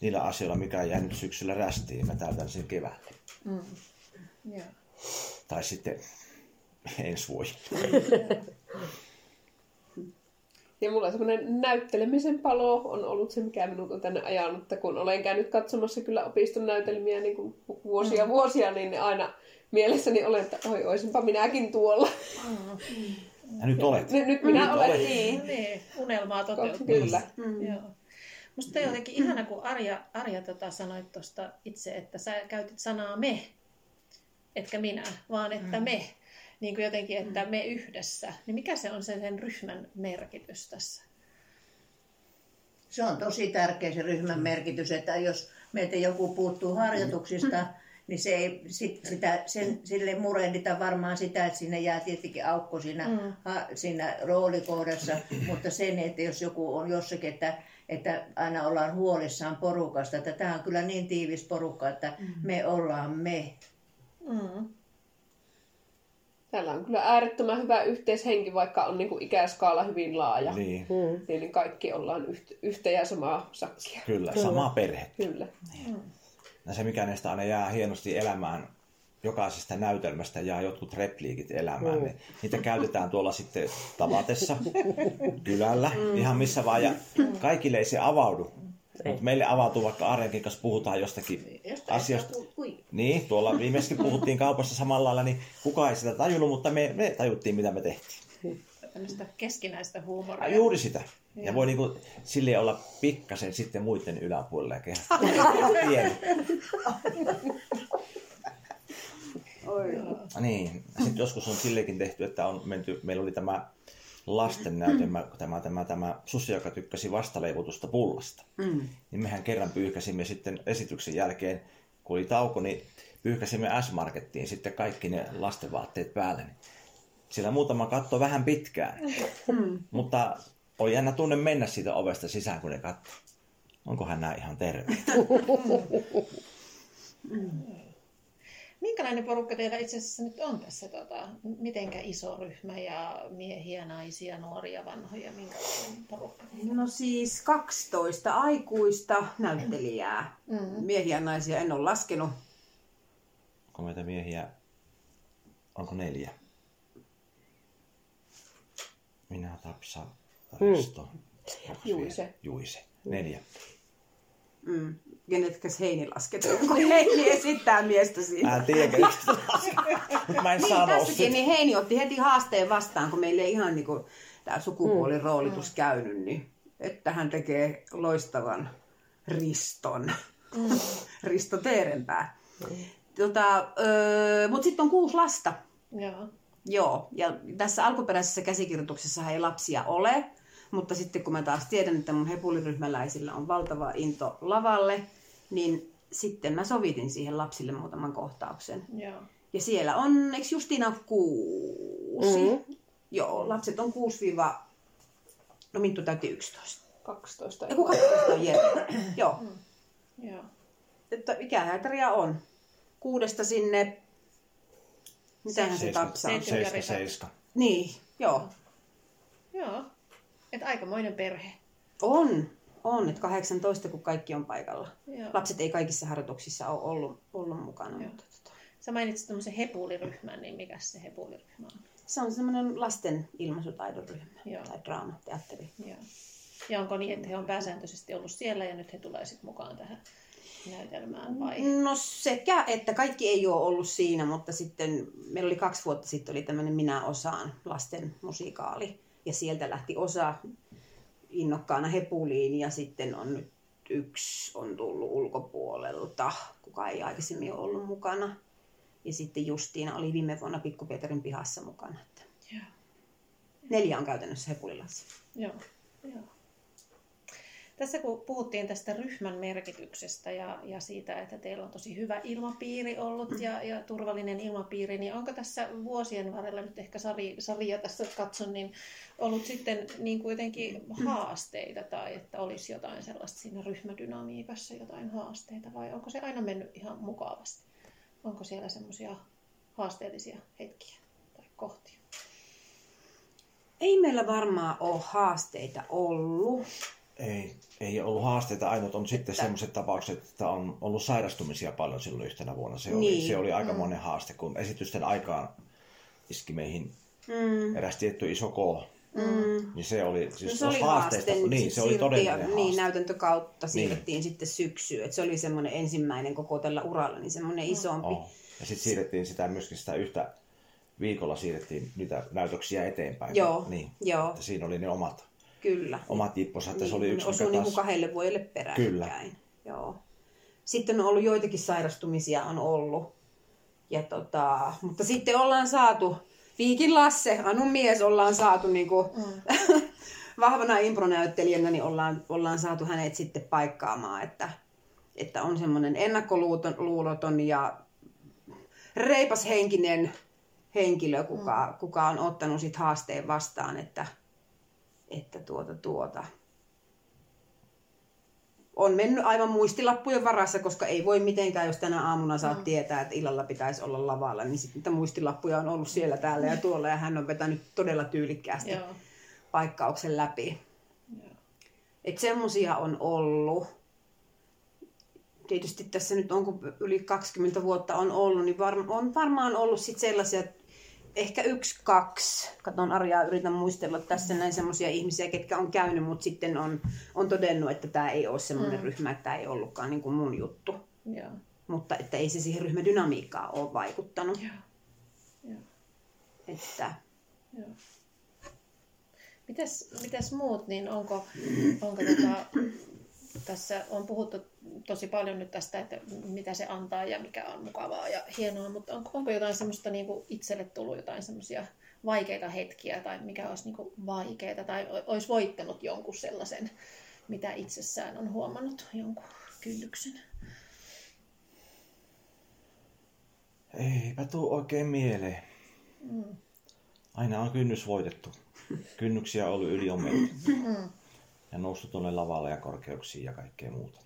niillä asioilla, mikä on jäänyt syksyllä rästiin. Mä täytän sen keväällä. Joo. Tai sitten ensi vuosi. Ja mulla semmoinen näyttelemisen palo on ollut se, mikä minut on tänne ajanut. Että kun olen käynyt katsomassa kyllä opiston näytelmiä niin kuin vuosia vuosia, niin aina mielessäni olen, että oi, oisinpa minäkin tuolla. Ja nyt olet. Nyt, nyt minä Nyt olen olet. niin. Niin, unelmaa toteutuu. Kyllä. Joo. Musta on jotenkin ihana, kun Arja, Arja tota sanoit tuosta itse, että sä käytit sanaa me, etkä minä, vaan että me. Niin kuin jotenkin, että me yhdessä. Niin mikä se on se sen ryhmän merkitys tässä? Se on tosi tärkeä se ryhmän merkitys, että jos meiltä joku puuttuu harjoituksista, niin se ei sit sitä, sen, sille murehdita varmaan sitä, että sinne jää tietenkin aukko siinä, mm. ha, siinä roolikohdassa, mutta sen, että jos joku on jossakin, että, että aina ollaan huolissaan porukasta, että tämä on kyllä niin tiivis porukka, että mm. me ollaan me. Mm. Täällä on kyllä äärettömän hyvä yhteishenki, vaikka on niin kuin ikäskaala hyvin laaja. Niin, Mm. Niin, niin kaikki ollaan yhtä, yhtä ja samaa sakkia. kyllä. Sama perhe. Kyllä. Ja se, mikä näistä aina jää hienosti elämään, jokaisesta näytelmästä jää jotkut repliikit elämään. Mm. Mm. Niitä käytetään tuolla sitten tavatessa, kylällä, mm. ihan missä vaan. Ja kaikille ei se avaudu. Mutta meille avautuu, vaikka Arjankin kanssa puhutaan jostakin asiasta. Niin, tuolla viimeiskin puhuttiin kaupassa samalla lailla, niin kukaan ei sitä tajunnut, mutta me, me tajuttiin, mitä me tehtiin. Tämmöistä keskinäistä Ja huumoria. juuri sitä. Ja voi niinku silleen olla pikkasen sitten muiden yläpuolella ja. Niin. Sitten joskus on sillekin tehty, että on menty, meillä oli tämä lasten näytelmä, tämä, tämä, tämä Susi, joka tykkäsi vastaleivotusta pullasta. Mm. Niin mehän kerran pyyhkäsimme sitten esityksen jälkeen, kun oli tauko, niin pyyhkäsimme S-Markettiin sitten kaikki ne lastenvaatteet päälle. Niin siellä muutama katto vähän pitkään, mutta on jännä tunne mennä siitä ovesta sisään, kun ne katsoo. Onkohan nämä ihan terveitä? Minkälainen porukka teillä itse asiassa nyt on tässä? Tota, mitenkä iso ryhmä ja miehiä, naisia, nuoria, vanhoja? Minkälainen porukka? No siis 12 aikuista näyttelijää. Mm. Miehiä ja naisia en ole laskenut. Onko meitä miehiä? Onko neljä? Minä, Tapsa, Risto, Juise. Juise. Neljä. Mm. Kenetkäs Heini lasketaan, kun Heini esittää miestä siinä. Mä en tiedä, mä en Niin, sano tässäkin, sitä. niin Heini otti heti haasteen vastaan, kun meillä ei ihan niinku tämä sukupuoliroolitus Mm. käynyt, niin että hän tekee loistavan Riston. Risto Teerenpää. Tota, öö, Mutta sitten on kuusi lasta. Joo. Joo, ja tässä alkuperäisessä käsikirjoituksessa ei lapsia ole, mutta sitten kun mä taas tiedän, että mun hepuliryhmäläisillä on valtava into lavalle, niin sitten mä sovitin siihen lapsille muutaman kohtauksen. Joo. Ja siellä on, eikö Justina kuusi? Mm. Joo, lapset on 6 No Minttu täytti 11. 12. Eiku 12 on. Joo. Joo. Että ikähäitäriä on. Kuudesta sinne... Mitähän se tapsaa? Seitsemän. seiska, seiska. Niin, joo. Joo. Et aikamoinen perhe. On, on, että 18 kun kaikki on paikalla. Joo. Lapset ei kaikissa harjoituksissa ole ollut, ollut mukana, Joo. mutta tota, Sä mainitsit tämmöisen hepuliryhmän, niin mikä se hepuliryhmä on? se on semmoinen lasten ilmaisutaidon ryhmä Joo. tai draama, teatteri. Joo. Ja onko niin, että he on pääsääntöisesti ollut siellä ja nyt he tulee sitten mukaan tähän näytelmään vai? No sekä, että kaikki ei ole ollut siinä, mutta sitten meillä oli kaksi vuotta sitten oli tämmöinen Minä osaan lasten musikaali. Ja sieltä lähti osa innokkaana hepuliin ja sitten on nyt yksi on tullut ulkopuolelta, kuka ei aikaisemmin ollut mukana. Ja sitten Justiina oli viime vuonna Pikku-Pietarin pihassa mukana. Että neljä on käytännössä hepulilassa. Joo. Joo. Tässä kun puhuttiin tästä ryhmän merkityksestä ja, ja siitä, että teillä on tosi hyvä ilmapiiri ollut ja, ja turvallinen ilmapiiri, niin onko tässä vuosien varrella, nyt ehkä Sari, Saria tässä katson, niin ollut sitten niin kuitenkin haasteita tai että olisi jotain sellaista siinä ryhmädynamiikassa, jotain haasteita vai onko se aina mennyt ihan mukavasti? Onko siellä semmoisia haasteellisia hetkiä tai kohtia? Ei meillä varmaan ole haasteita ollut. Ei, ei ollut haasteita. Ainut on sitten sellaiset tapaukset, että on ollut sairastumisia paljon silloin yhtenä vuonna. Se oli, Niin. se oli aika monen haaste, kun esitysten aikaan iski meihin mm. eräs tietty iso K. Mm. Niin se oli, siis No se oli haasteista, haaste. niin, se oli todellinen haaste. Niin, näytäntökautta siirrettiin niin. sitten syksyyn. Et se oli semmoinen ensimmäinen koko tällä uralla, niin semmoinen isompi. Oh. Ja sitten siirrettiin sitä myöskin sitä yhtä viikolla siirrettiin niitä näytöksiä eteenpäin. Joo, niin. joo. Että siinä oli ne omat, Kyllä. omat jipposa, että niin, se oli yksi, osui niin taas... kuin kahdelle vuodelle peräkkäin. Kyllä. Joo. Sitten on ollut joitakin sairastumisia on ollut. Ja tota, mutta sitten ollaan saatu, Viikin Lasse, Anun mies, ollaan saatu niin kuin, mm. vahvana impronäyttelijänä, niin ollaan, ollaan saatu hänet sitten paikkaamaan, että, että on semmoinen ennakkoluuloton ja reipashenkinen henkilö, kuka, mm. kuka on ottanut sit haasteen vastaan, että, että tuota, tuota, on mennyt aivan muistilappujen varassa, koska ei voi mitenkään, jos tänä aamuna saat mm. tietää, että illalla pitäisi olla lavalla, niin sitten muistilappuja on ollut siellä, täällä ja tuolla, ja hän on vetänyt todella tyylikkäästi Joo. paikkauksen läpi. Joo. Että semmosia on ollut. Tietysti tässä nyt on, kun yli 20 vuotta on ollut, niin var, on varmaan ollut sit sellaisia, ehkä yksi, kaksi, katon Arjaa, yritän muistella tässä näin semmoisia ihmisiä, ketkä on käynyt, mutta sitten on, on todennut, että tämä ei ole semmoinen mm. ryhmä, että tämä ei ollutkaan niin kuin mun juttu. Joo. Mutta että ei se siihen ryhmädynamiikkaan ole vaikuttanut. Joo. Joo. Että Joo. Mitäs, mitäs muut, niin onko, onko tota, tässä on puhuttu tosi paljon nyt tästä, että mitä se antaa ja mikä on mukavaa ja hienoa, mutta onko, onko jotain semmoista niin kuin itselle tullut jotain semmoisia vaikeita hetkiä tai mikä olisi niin vaikeita tai olisi voittanut jonkun sellaisen, mitä itsessään on huomannut, jonkun kynnyksen? Eipä tuu oikein mieleen. Mm. Aina on kynnys voitettu. Kynnyksiä on ollut yli on menty. Ja noussut tuonne lavalle ja korkeuksiin ja kaikkea muuta.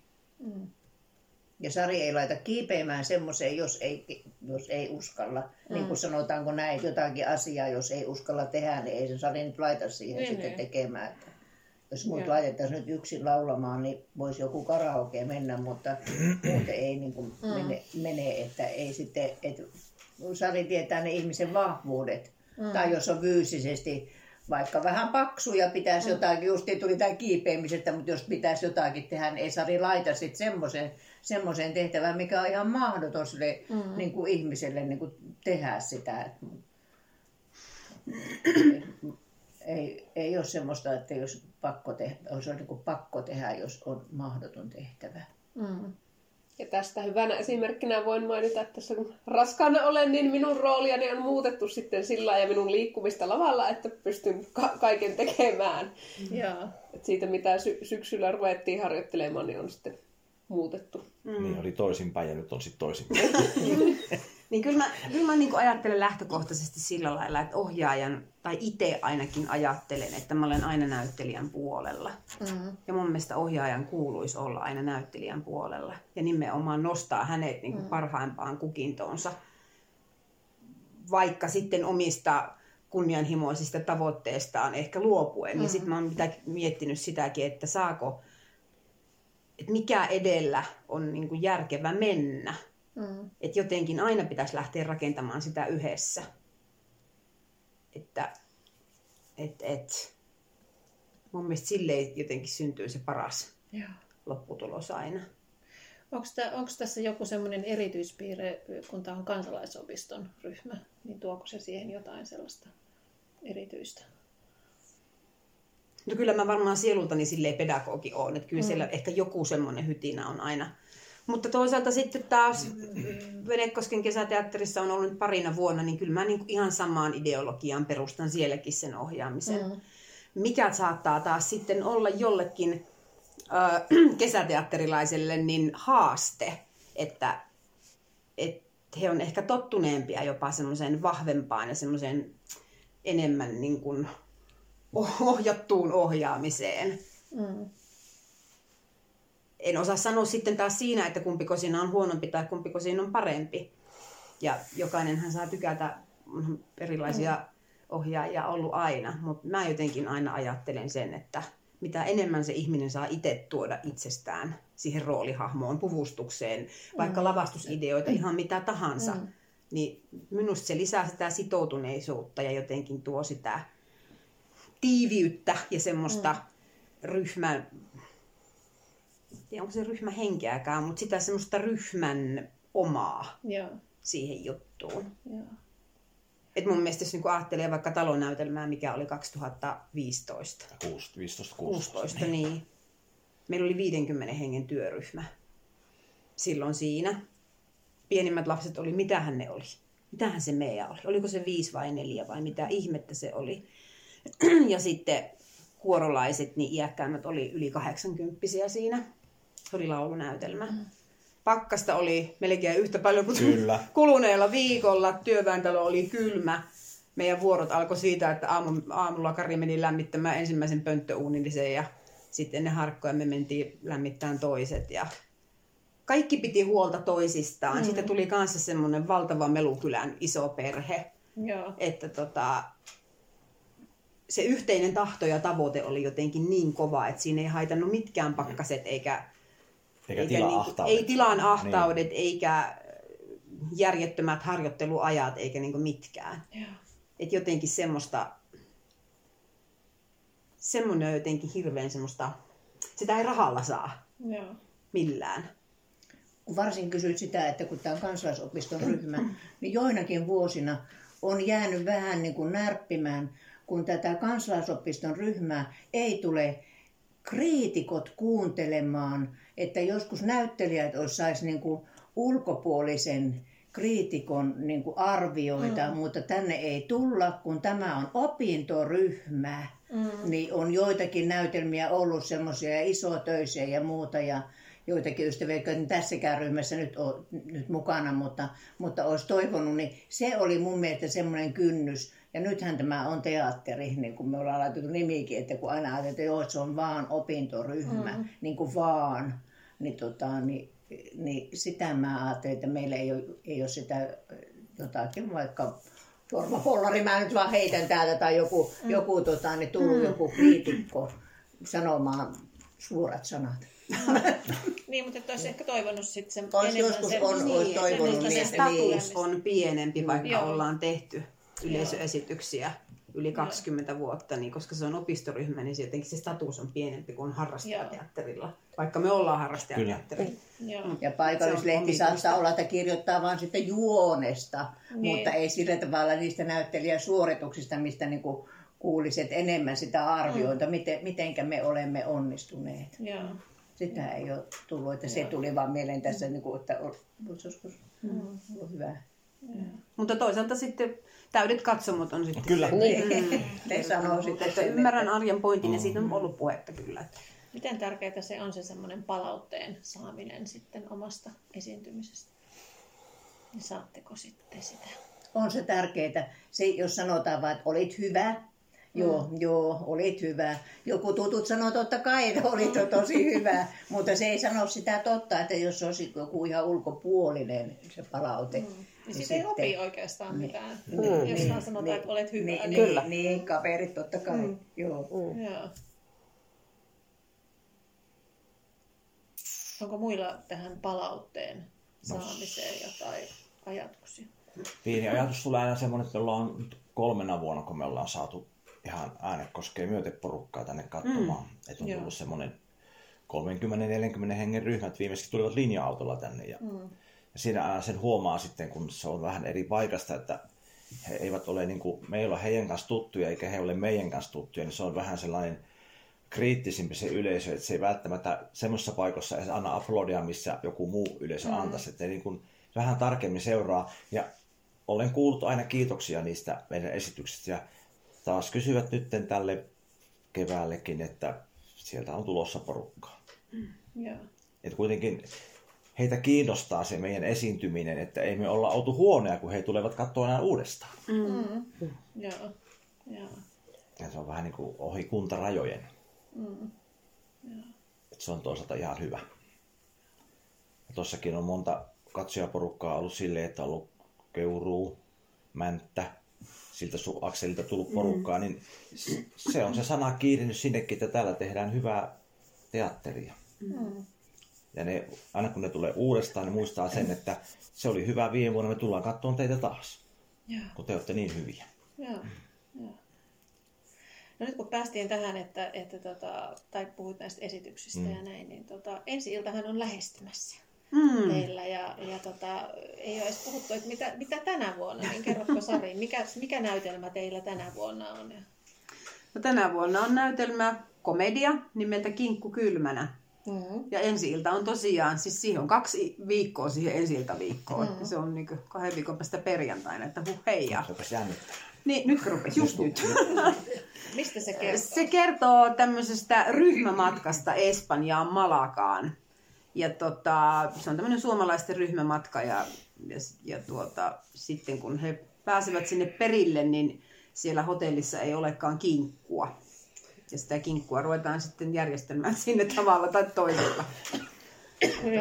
Ja Sari ei laita kiipeämään semmoiseen, jos ei, jos ei uskalla. Mm. Niin kuin sanotaanko näin, jotakin asiaa, jos ei uskalla tehdä, niin ei se Sari nyt laita siihen Niin, sitten niin. tekemään. Että jos muut laitettaisiin nyt yksin laulamaan, niin voisi joku karaoke mennä, mutta muuten ei niin kuin Mm. mene, mene, että ei sitten, että Sari tietää ne ihmisen vahvuudet. Mm. Tai jos on fyysisesti vaikka vähän paksuja pitäisi mm. jotakin, just tuli tämä kiipeämisestä, mutta jos pitäisi jotakin tehdä, niin ei Sari laita sitten semmoisen, semmoisen tehtävän, mikä on ihan mahdoton sille mm. niin kuin ihmiselle niin kuin tehdä sitä. Et ei, ei ole semmoista, että jos pakko tehdä, olisi niin kuin pakko tehdä, jos on mahdoton tehtävä. Mm. Ja tästä hyvänä esimerkkinä voin mainita, että tässä kun raskaana olen, niin minun rooliani on muutettu sitten sillä ja minun liikkumista lavalla, että pystyn ka- kaiken tekemään. Joo. Et siitä mitä sy- syksyllä ruvettiin harjoittelemaan, niin on sitten muutettu. Mm. Niin oli toisinpäin ja nyt on sitten toisinpäin. Niin kyllä mä, kyllä mä niin ajattelen lähtökohtaisesti sillä lailla, että ohjaajan, tai itse ainakin ajattelen, että mä olen aina näyttelijän puolella. Mm. Ja mun mielestä ohjaajan kuuluisi olla aina näyttelijän puolella. Ja nimenomaan nostaa hänet niin kuin parhaimpaan kukintoonsa. Vaikka sitten omista kunnianhimoisista tavoitteistaan ehkä luopuen. Niin sitten mä oon mitä- miettinyt sitäkin, että saako, että mikä edellä on niin kuin järkevä mennä. Mm. Että jotenkin aina pitäisi lähteä rakentamaan sitä yhdessä. Että et, et, mun mielestä silleen jotenkin syntyy se paras Joo. lopputulos aina. Onko, tä, onko tässä joku semmoinen erityispiirre, kun tämä on kansalaisopiston ryhmä, niin tuoko se siihen jotain sellaista erityistä? No kyllä mä varmaan sielultani silleen pedagogi on, että kyllä mm. siellä ehkä joku semmoinen hytinä on aina. Mutta toisaalta sitten taas Venekosken kesäteatterissa on ollut parina vuonna, niin kyllä mä niin kuin ihan samaan ideologiaan perustan sielläkin sen ohjaamisen. Mm. Mikä saattaa taas sitten olla jollekin ö, kesäteatterilaiselle niin haaste, että, että he on ehkä tottuneempia jopa semmoiseen vahvempaan ja semmoiseen enemmän niin kuin ohjattuun ohjaamiseen. Mm. En osaa sanoa sitten taas siinä, että kumpiko siinä on huonompi tai kumpiko siinä on parempi. Ja jokainenhan saa tykätä erilaisia mm. ohjaajia ollut aina, mutta mä jotenkin aina ajattelen sen, että mitä enemmän se ihminen saa itse tuoda itsestään siihen roolihahmoon, puvustukseen, vaikka mm. lavastusideoita, ihan mitä tahansa, mm. niin minusta se lisää sitä sitoutuneisuutta ja jotenkin tuo sitä tiiviyttä ja semmoista mm. ryhmän, tiedä onko se ryhmä henkeäkään, mutta sitä semmoista ryhmän omaa Joo. siihen juttuun. Joo. Et mun mielestä jos niinku ajattelee vaikka talonäytelmää, mikä oli 2015. 15, 16. 16, niin. Meillä oli 50 hengen työryhmä silloin siinä. Pienimmät lapset oli, mitähän ne oli? Mitähän se meidän oli? Oliko se viisi vai neljä vai mitä ihmettä se oli? ja sitten kuorolaiset, niin iäkkäämmät oli yli 80 siinä. Se oli laulunäytelmä. Mm. Pakkasta oli melkein yhtä paljon kuin Kyllä. kuluneella viikolla. Työväentalo oli kylmä. Meidän vuorot alkoi siitä, että aamu, aamulla Kari meni lämmittämään ensimmäisen pönttöuunillisen ja sitten ennen harkkoja me mentiin lämmittämään toiset. Ja kaikki piti huolta toisistaan. Mm. Sitten tuli kanssa semmoinen valtava melukylän iso perhe. Joo. Että tota, se yhteinen tahto ja tavoite oli jotenkin niin kova, että siinä ei haitannut mitkään pakkaset eikä, Eikä, eikä tila niinku- ahtaudet. ei tilan ahtaudet niin. eikä järjettömät harjoitteluajat eikä niinku mitkään. Joo. Et jotenkin semmoista, semmoinen on jotenkin hirveän semmoista, sitä ei rahalla saa Joo. millään. kun varsin kysyt sitä, että kun tämä on kansalaisopiston ryhmä, niin joinakin vuosina on jäänyt vähän niin kuin närppimään, kun tätä kansalaisopiston ryhmää ei tule kriitikot kuuntelemaan, että joskus näyttelijät saisi niin kuin ulkopuolisen kriitikon niin kuin arvioita, mm. mutta tänne ei tulla, kun tämä on opintoryhmä. Mm. Niin on joitakin näytelmiä ollut semmoisia isotöisiä ja muuta ja joitakin ystäviä, jotka tässäkään ryhmässä nyt ole nyt mukana, mutta, mutta olisi toivonut, niin se oli mun mielestä semmoinen kynnys. Ja nythän tämä on teatteri, niin kuin me ollaan laitettu nimikin, että kun aina ajatellaan, että joo, että se on vaan opintoryhmä, mm. niin kuin vaan, niin, tota, niin, niin sitä mä ajattelin, että meillä ei ole, ei ole sitä jotakin vaikka Jorma Pollari, mä nyt vaan heitän täältä, tai joku, mm. joku tota, niin tullut mm. joku kriitikko sanomaan suuret sanat. Niin, mutta että olisi ehkä toivonut sitten sen Olisi enemmän joskus sen- on- olisi sen- toivonut se niin, sen status on pienempi, vaikka Joo. ollaan tehty yleisöesityksiä yli 20 vuotta, niin koska se on opistoryhmä, niin se jotenkin se status on pienempi kuin harrastajateatterilla. Vaikka me ollaan harrastajateatteri. Joo. Ja paikallislehti saattaa olla, että kirjoittaa vaan sitten juonesta, Niin. mutta ei sillä tavalla niistä näyttelijäsuorituksista, mistä niin kuin kuulisit enemmän sitä arvioita, mm. miten, mitenkä me olemme onnistuneet. Joo. Sitä ei ole tullut, että se tuli vaan mieleen tässä, niin kuin, että ol- voisi joskus ollut hyvä. Mutta toisaalta sitten täydet katsomot on sitten Kyllä. se. Niin. Ne sanoo Mutta sitten että sen, ymmärrän Arjan pointin ja siitä on ollut puhetta kyllä. Miten tärkeää se on se semmoinen palautteen saaminen sitten omasta esiintymisestä? Niin saatteko sitten sitä? on se tärkeää. Se, jos sanotaan vaan, että olit hyvä, Joo, mm. joo, olit hyvä. Joku tutut sanoo totta kai, että olit mm. tosi hyvä, mutta se ei sano sitä totta, että jos olisi joku ihan ulkopuolinen se palaute. Mm. Niin siitä ei opi oikeastaan mitään, Niin, jos niin, vaan sanotaan, että olet hyvä. Niin, Niin, Kyllä. niin, niin, kaverit totta kai. Mm. Joo. Mm. Joo. Onko muilla tähän palautteen saamiseen jotain ajatuksia? Pieni ajatus tulee aina semmoinen, että ollaan nyt kolmena vuonna, kun me ollaan saatu ihan äänekoskeen myöteporukkaa tänne katsomaan. Mm. Että on Joo. tullut semmoinen 30-40 hengen ryhmät viimeksi tulivat linja-autolla tänne. Ja, mm. Siinä aina sen huomaa sitten, kun se on vähän eri paikasta, että he eivät ole, niin kuin, me ei ole heidän kanssa tuttuja, eikä he ole meidän kanssa tuttuja, niin se on vähän sellainen kriittisimpi se yleisö, että se ei välttämättä semmoisessa paikassa edes anna aplodia, missä joku muu yleisö mm. antaisi, että niin kuin vähän tarkemmin seuraa. Ja olen kuullut aina kiitoksia niistä meidän esityksistä ja taas kysyvät nyt tälle keväällekin, että sieltä on tulossa porukkaa. Joo. Et kuitenkin heitä kiinnostaa se meidän esiintyminen, että ei me olla oltu huoneja, kun he tulevat katsoa enää uudestaan. Mm. Joo. Joo. Ja se on vähän niin kuin ohi kuntarajojen. Mm. Et se on toisaalta ihan hyvä. Ja tossakin on monta katsojaporukkaa ollut silleen, että on ollut Keuruu, Mänttä, siltä su- akselilta tullut porukkaa, niin s- se on se sana kiirinyt sinnekin, että täällä tehdään hyvää teatteria. Mm. Ja ne, aina kun ne tulee uudestaan, ne muistaa sen, että se oli hyvä viime vuonna, me tullaan katsomaan teitä taas, Joo. kun te olette niin hyviä. Joo. Joo. No nyt kun päästiin tähän, että, että tota, tai puhuit näistä esityksistä mm. ja näin, niin tota, ensi iltahan on lähestymässä Mm. meillä ja, ja tota, ei ole edes puhuttu, että mitä, mitä tänä vuonna, niin kerrotko Sari, mikä, mikä näytelmä teillä tänä vuonna on? No, tänä vuonna on näytelmä komedia nimeltä Kinkku kylmänä. Mm-hmm. Ja ensi ilta on tosiaan, siis siihen on kaksi viikkoa siihen ensi viikkoon. Mm. Se on niin kahden viikon päästä perjantaina, että huh heija. Niin, nyt rupesi, just nyt. Mistä se kertoo? Se kertoo tämmöisestä ryhmämatkasta Espanjaan Malakaan. Ja tota, se on tämmöinen suomalaisten ryhmämatka ja, ja, ja tuota, sitten kun he pääsevät sinne perille, niin siellä hotellissa ei olekaan kinkkua. Ja sitä kinkkua ruvetaan sitten järjestämään sinne tavalla tai toisella.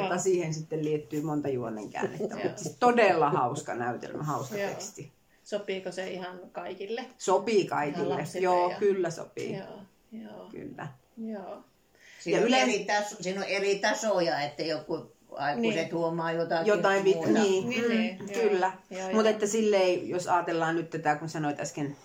Tota, siihen sitten liittyy monta juonenkäännettä. Mutta siis todella hauska näytelmä, hauska Joo. teksti. Sopiiko se ihan kaikille? Sopii kaikille. Joo, ja- kyllä sopii. Joo, joo, Kyllä. joo. Siinä, Ja on yleensä- eri taso, siinä on eri tasoja, että joku aikuiset Niin. huomaa jotakin Jotain muuta. niin, Niin, mm, niin, kyllä. Joo, Mutta että silleen, jos ajatellaan nyt tätä, kun sanoit äsken,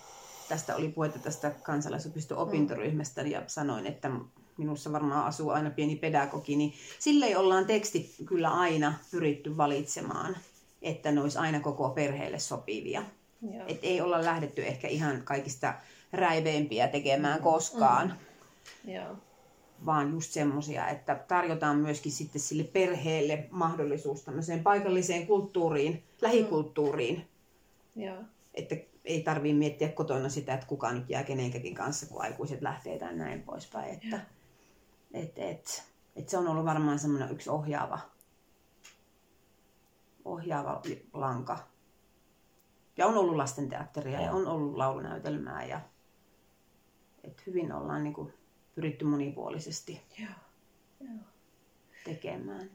tästä oli puhetta tästä kansalaisopiston opintoryhmästä ja sanoin, että minussa varmaan asuu aina pieni pedagogi, niin silleen ollaan tekstit kyllä aina pyritty valitsemaan, että ne olisi aina koko perheelle sopivia. joo. Et ei olla lähdetty ehkä ihan kaikista räiveimpiä tekemään koskaan, joo. vaan just semmoisia, että tarjotaan myöskin sitten sille perheelle mahdollisuus tämmöiseen paikalliseen kulttuuriin, lähikulttuuriin, joo. että ei tarvii miettiä kotona sitä, että kuka nyt jää kenenkäkin kanssa, kun aikuiset lähtee tai näin poispäin. Että, et, et, et se on ollut varmaan semmoinen yksi ohjaava, ohjaava lanka. Ja on ollut lastenteatteria ja on ollut laulunäytelmää ja et hyvin ollaan niin kuin pyritty monipuolisesti Joo. tekemään.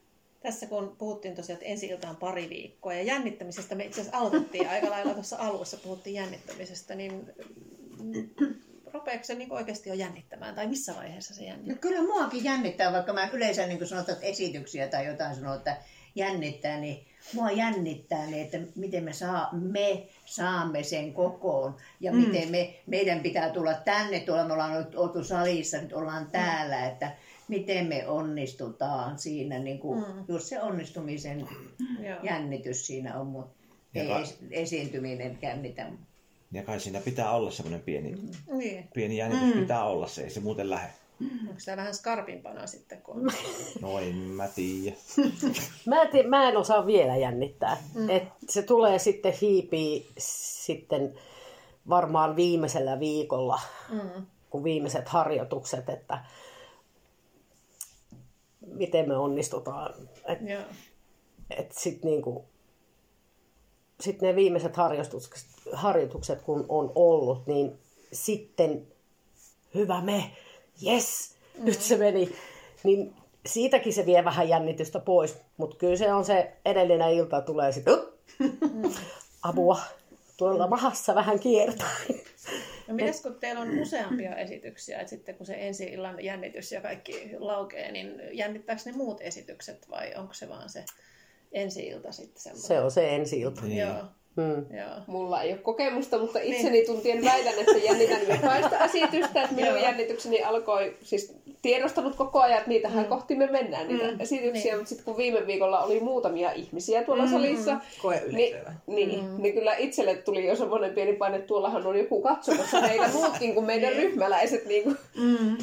Tässä kun puhuttiin tosiaan, että ensi ilta on pari viikkoa ja jännittämisestä me itse asiassa aloitettiin aika lailla tuossa alussa, puhuttiin jännittämisestä, niin mm, rupeeko se niin oikeasti jo jännittämään tai missä vaiheessa se No jännittää? kyllä muakin jännittää, vaikka mä yleensä niin sanotaan, että esityksiä tai jotain sanoo, että jännittää, niin mua jännittää, niin että miten me, saa, me saamme sen kokoon ja mm. miten me, meidän pitää tulla tänne, tuolla me ollaan oltu salissa, nyt ollaan täällä, että miten me onnistutaan siinä, niin kuin, Mm. just se onnistumisen jännitys siinä on, mutta Ja ei ka- es, esiintyminen jännitä. Ja kai siinä pitää olla semmoinen pieni, Niin. pieni jännitys, pitää olla se, ei se muuten lähde. Onko tämä vähän skarpimpana sitten? Kun... No en mä tiedä. Mä, en tiedä, mä en osaa vielä jännittää. Mm. Et se tulee sitten hiipii sitten varmaan viimeisellä viikolla, Mm. kun viimeiset harjoitukset, että miten me onnistutaan. Et, Joo. et sit niinku, sit ne viimeiset harjoitukset, harjoitukset, kun on ollut, niin sitten hyvä me, yes, mm. nyt se meni. Niin siitäkin se vie vähän jännitystä pois, mutta kyllä se on se edellinen ilta tulee sitten, mm. apua, tuolla mahassa vähän kiertää. No mitäs kun teillä on useampia esityksiä, että sitten kun se ensi illan jännitys ja kaikki laukee, niin jännittääkö ne muut esitykset vai onko se vaan se ensi ilta sitten semmoinen? Se on se ensi ilta. Niin. Joo, Mm. joo. Mulla ei ole kokemusta, mutta itseni tuntien väitän, että jännitän jokaista esitystä. Että minun Joo. jännitykseni alkoi, siis tiedostanut koko ajan, että niitähän Mm. kohti me mennään niitä Mm. esityksiä. Niin. Mutta sitten kun viime viikolla oli muutamia ihmisiä tuolla salissa, Koe niin, yleisöä. niin, niin kyllä itselle tuli jo semmoinen pieni paine, että tuollahan on joku katsomassa meitä muutkin kuin meidän ryhmäläiset. Niin kuin, Mm.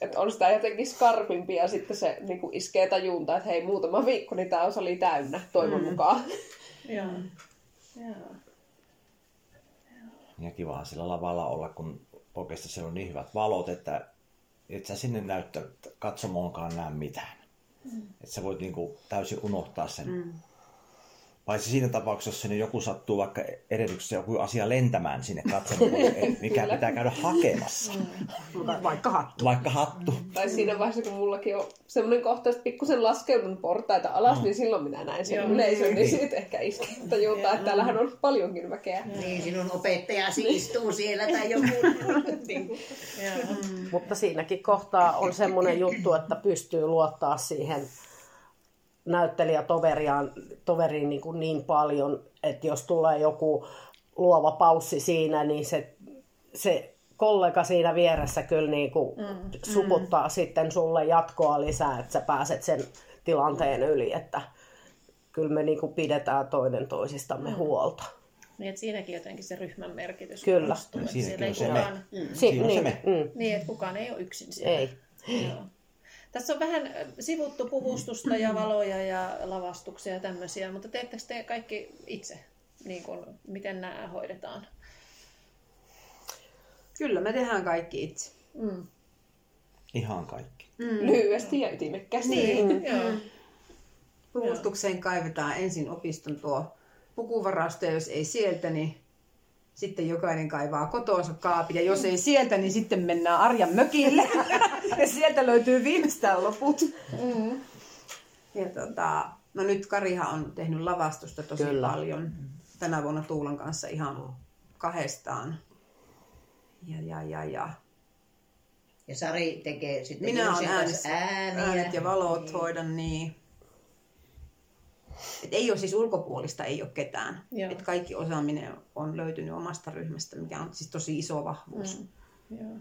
että on sitä jotenkin skarpimpi ja sitten se niin kuin iskee tajunta, että hei muutama viikko, niin tämä oli täynnä toivon mukaan. Joo. Joo. Ja kivahan sillä lavalla olla, kun oikeastaan siellä on niin hyvät valot, että et sä sinne näyttä katsomoonkaan näe mitään. Mm. Että sä voit niinku täysin unohtaa sen. Mm. Paitsi siinä tapauksessa, jos sinne joku sattuu vaikka edellyksessä joku asia lentämään sinne katsomaan, mikä pitää käydä hakemassa. Vaikka hattu. Vaikka hattu. Tai siinä vaiheessa, kun mullakin on semmoinen kohta, että pikkusen laskeudun portaita alas, niin silloin minä näen sen Joo. yleisön, niin siitä ehkä iskee tajuntaa, että täällähän on paljonkin väkeä. Niin, sinun opettajasi istuu siellä tai joku. niin. Mutta siinäkin kohtaa on semmoinen juttu, että pystyy luottaa siihen näyttelijätoveriaan toveriin niin, kuin niin paljon, että jos tulee joku luova paussi siinä, niin se, se kollega siinä vieressä kyllä niin kuin mm. suputtaa mm. sitten sulle jatkoa lisää, että sä pääset sen tilanteen yli, että kyllä me niin kuin pidetään toinen toisistamme mm. huolta. Niin, että siinäkin jotenkin se ryhmän merkitys Kyllä. korostuu, Siinäkin on se me. kukaan, Si- on se niin, me. mm, niin, että kukaan ei ole yksin siellä. ei. Joo. Tässä on vähän äh, sivuttu puvustusta ja valoja ja lavastuksia ja tämmöisiä, mutta teettekö te kaikki itse? Niin kuin, miten nämä hoidetaan? Kyllä, me tehdään kaikki itse. Mm. Ihan kaikki. Lyhyesti ja ytimekkäästi. Niin. Joo. Puvustukseen kaivetaan ensin opiston tuo pukuvarasto, ja jos ei sieltä, niin sitten jokainen kaivaa kotoonsa kaapin. Ja jos ei sieltä, niin sitten mennään Arjan mökille. ja sieltä löytyy viimeistään loput. Mm. Ja tota, no nyt Kariha on tehnyt lavastusta tosi Kyllä. paljon. Tänä vuonna Tuulan kanssa ihan kahdestaan. Ja, ja, ja, ja. Ja Sari tekee sitten Minä olen äänissä, ääniä. äänet ja valot hoidan niin. Et ei ole siis ulkopuolista, ei ole ketään. Joo. Et kaikki osaaminen on löytynyt omasta ryhmästä, mikä on siis tosi iso vahvuus. Mm. Joo.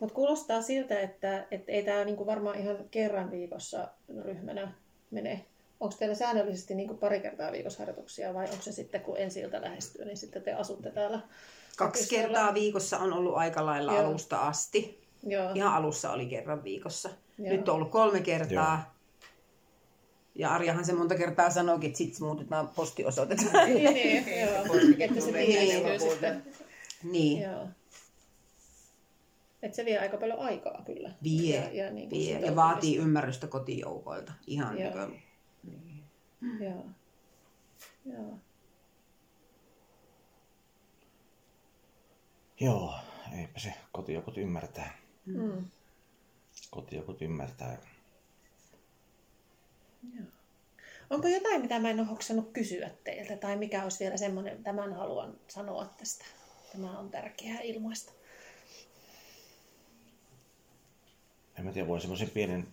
Mutta kuulostaa siltä, että, että ei tämä niinku varmaan ihan kerran viikossa ryhmänä mene. Onko teillä säännöllisesti niinku pari kertaa viikossa harjoituksia vai onko se sitten, kun ensi ilta lähestyy, niin sitten te asutte täällä? Kaksi kertaa viikossa on ollut aika lailla Joo. alusta asti. Joo. Ihan alussa oli kerran viikossa. Joo. Nyt on ollut kolme kertaa. Ja Arjahan se monta kertaa sanoikin, että sitten muutetaan postiosoitetta. niin, niin, joo. Että se Niin, niin. Joo. Et se vie aika paljon aikaa kyllä. Vie, ja, ja, niin vie. ja vaatii ymmärrystä kotijoukoilta. Ihan Joo. niin kuin, Joo. Joo. Joo, eipä se kotijoukot ymmärtää. Mm. Kotijoukot ymmärtää. Onko jotain, mitä mä en ole hoksannut kysyä teiltä, tai mikä olisi vielä semmoinen, tämän haluan sanoa tästä. Tämä on tärkeää ilmaista. En mä tiedä, voin semmoisen pienen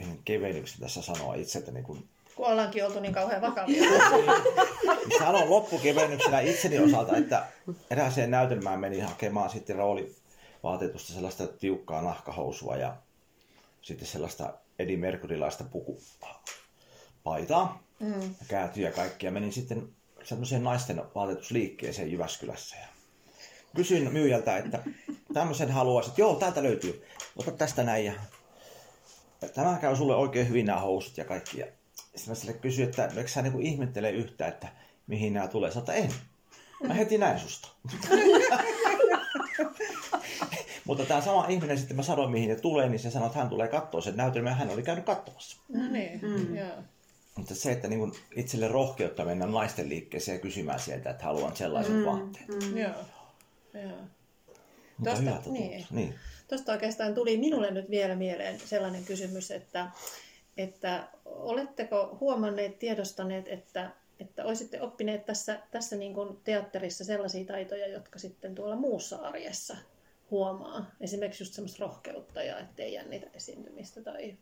yhden kevennyksen tässä sanoa itseltäni, kun Kun ollaankin oltu niin kauhean vakavia. sanon loppukevennyksenä itseni osalta, että erääseen näytelmään menin hakemaan sitten roolivaatetusta sellaista tiukkaa nahkahousua ja sitten sellaista Eddie Mercurylaista pukupaitaa Mm. ja käätyjä kaikkia. Menin sitten semmoiseen naisten vaatetusliikkeeseen Jyväskylässä ja kysyin myyjältä, että tämmöisen haluaisit. Joo, täältä löytyy. Ota tästä näin ja tämä käy sulle oikein hyvin nämä housut ja kaikki. Ja sitten mä sille kysyin, että eikö sä niinku ihmettele yhtä, että mihin nämä tulee. Sä että en. Mä heti näin susta. Mutta tämä sama ihminen sitten mä sanoin mihin ne tulee, niin se sanoi, että hän tulee katsoa sen näytelmän ja hän oli käynyt katsomassa. No niin, mm. joo. Mutta se, että niin itselle rohkeutta mennä naisten liikkeeseen ja kysymään sieltä, että haluan sellaiset mm. vaatteet. Mm. Joo. Joo. Mutta Tosta- niin. Niin. niin. Tuosta oikeastaan tuli minulle nyt vielä mieleen sellainen kysymys, että, että oletteko huomanneet, tiedostaneet, että, että olisitte oppineet tässä, tässä niin kuin teatterissa sellaisia taitoja, jotka sitten tuolla muussa arjessa huomaa. Esimerkiksi just semmoista rohkeutta ja ettei jännitä esiintymistä tai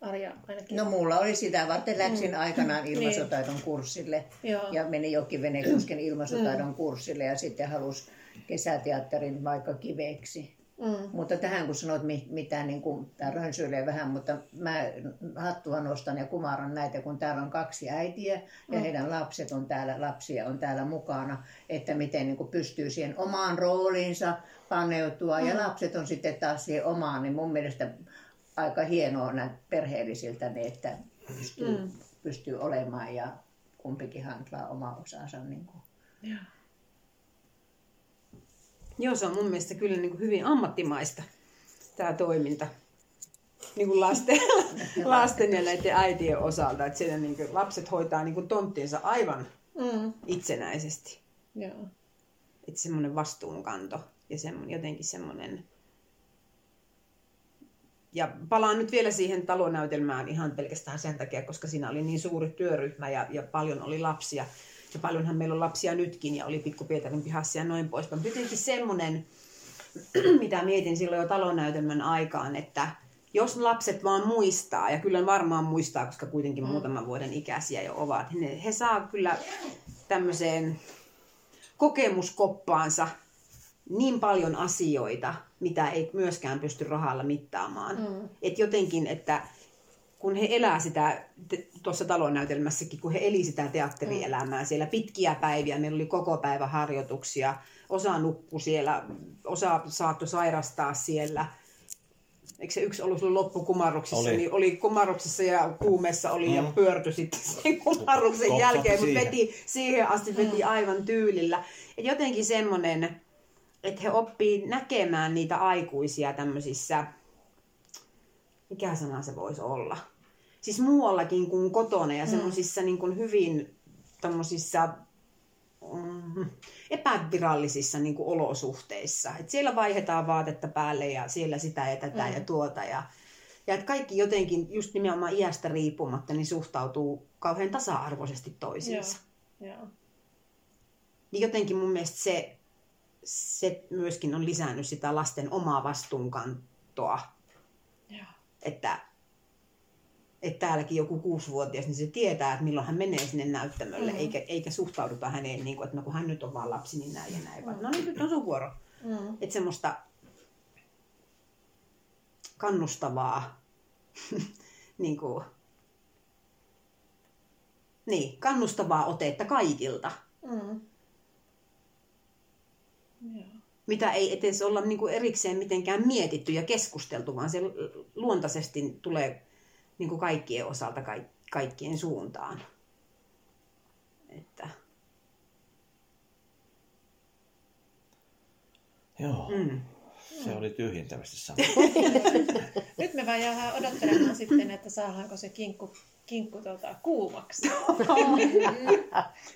Arja ainakin. No mulla oli sitä varten läksin aikanaan ilmaisutaidon kurssille Joo. ja meni jokin Venekusken ilmaisutaidon kurssille ja sitten halusi kesäteatterin vaikka kiveksi. Mm. Mutta tähän kun sanoit, mi- mitä niin kuin, tämä rönsyilee vähän, mutta mä hattua nostan ja kumaran näitä, kun täällä on kaksi äitiä ja heidän lapset on täällä, lapsia on täällä mukana, että miten niin kuin pystyy siihen omaan rooliinsa paneutua ja lapset on sitten taas siihen omaan, niin mun mielestä aika hienoa näin perheellisiltä, niin että pystyy, mm. pystyy olemaan ja kumpikin hantlaa oma osansa. Niin kuin. Joo. Joo, se on mun mielestä kyllä niin kuin hyvin ammattimaista tämä toiminta. Niin kuin lasten, lasten ja näiden äitien osalta, että siellä niin kuin lapset hoitaa niin kuin tonttiinsa aivan Mm. itsenäisesti. Joo. Että semmoinen vastuunkanto ja semmoinen, jotenkin semmoinen... Ja palaan nyt vielä siihen talonäytelmään ihan pelkästään sen takia, koska siinä oli niin suuri työryhmä ja, ja paljon oli lapsia. Ja paljonhan meillä on lapsia nytkin ja oli Pikku Pietarin pihassa ja noin poispäin. Mutta jotenkin semmoinen, mitä mietin silloin jo talonäytelmän aikaan, että jos lapset vaan muistaa, ja kyllä varmaan muistaa, koska kuitenkin mm. muutaman vuoden ikäisiä jo ovat, niin he, he saa kyllä tämmöiseen kokemuskoppaansa niin paljon asioita, mitä ei myöskään pysty rahalla mittaamaan. Mm. Et jotenkin, että kun he elää sitä, tuossa talonnäytelmässäkin, kun he eli sitä teatterielämää siellä pitkiä päiviä, meillä oli koko päivä harjoituksia, osa nukkui siellä, osa saattoi sairastaa siellä. Eikö se yksi ollut silloin loppukumarruksissa, Oli. niin oli kumarruksessa ja kuumeessa oli mm. ja Mm. pyörtyi sitten sen kumarruksen Kopsahti jälkeen, mutta siihen. veti siihen asti veti aivan tyylillä. Et jotenkin semmoinen, että he oppii näkemään niitä aikuisia tämmöisissä, mikä sana se voisi olla? Siis muuallakin kuin kotona ja semmoisissa niin kuin hyvin tämmöisissä mm, epävirallisissa niin kuin olosuhteissa. Et siellä vaihdetaan vaatetta päälle ja siellä sitä ja tätä mm. ja tuota. Ja, ja että kaikki jotenkin just nimenomaan iästä riippumatta niin suhtautuu kauhean tasa-arvoisesti toisiinsa. Joo. Niin jotenkin mun mielestä se, se myöskin on lisännyt sitä lasten omaa vastuunkantoa. Että, että täälläkin joku kuusivuotias, niin se tietää, että milloin hän menee sinne näyttämölle, mm. eikä, eikä suhtauduta häneen niin kuin, että no kun hän nyt on vaan lapsi, niin näin ja näin, vaan no niin, nyt on sun vuoro. Mm. Että semmoista kannustavaa, niin kuin, niin, kannustavaa otetta kaikilta. Mm. Joo. Mitä ei edes olla niin kuin erikseen mitenkään mietitty ja keskusteltu, vaan se luontaisesti tulee niin kuin kaikkien osalta kaik- kaikkien suuntaan. Että, Joo, mm. se oli tyhjentävästi sanottu. Nyt me vaan jäädään odottelemaan sitten, että saadaanko se kinkku, kinkku tota, kuumaksi.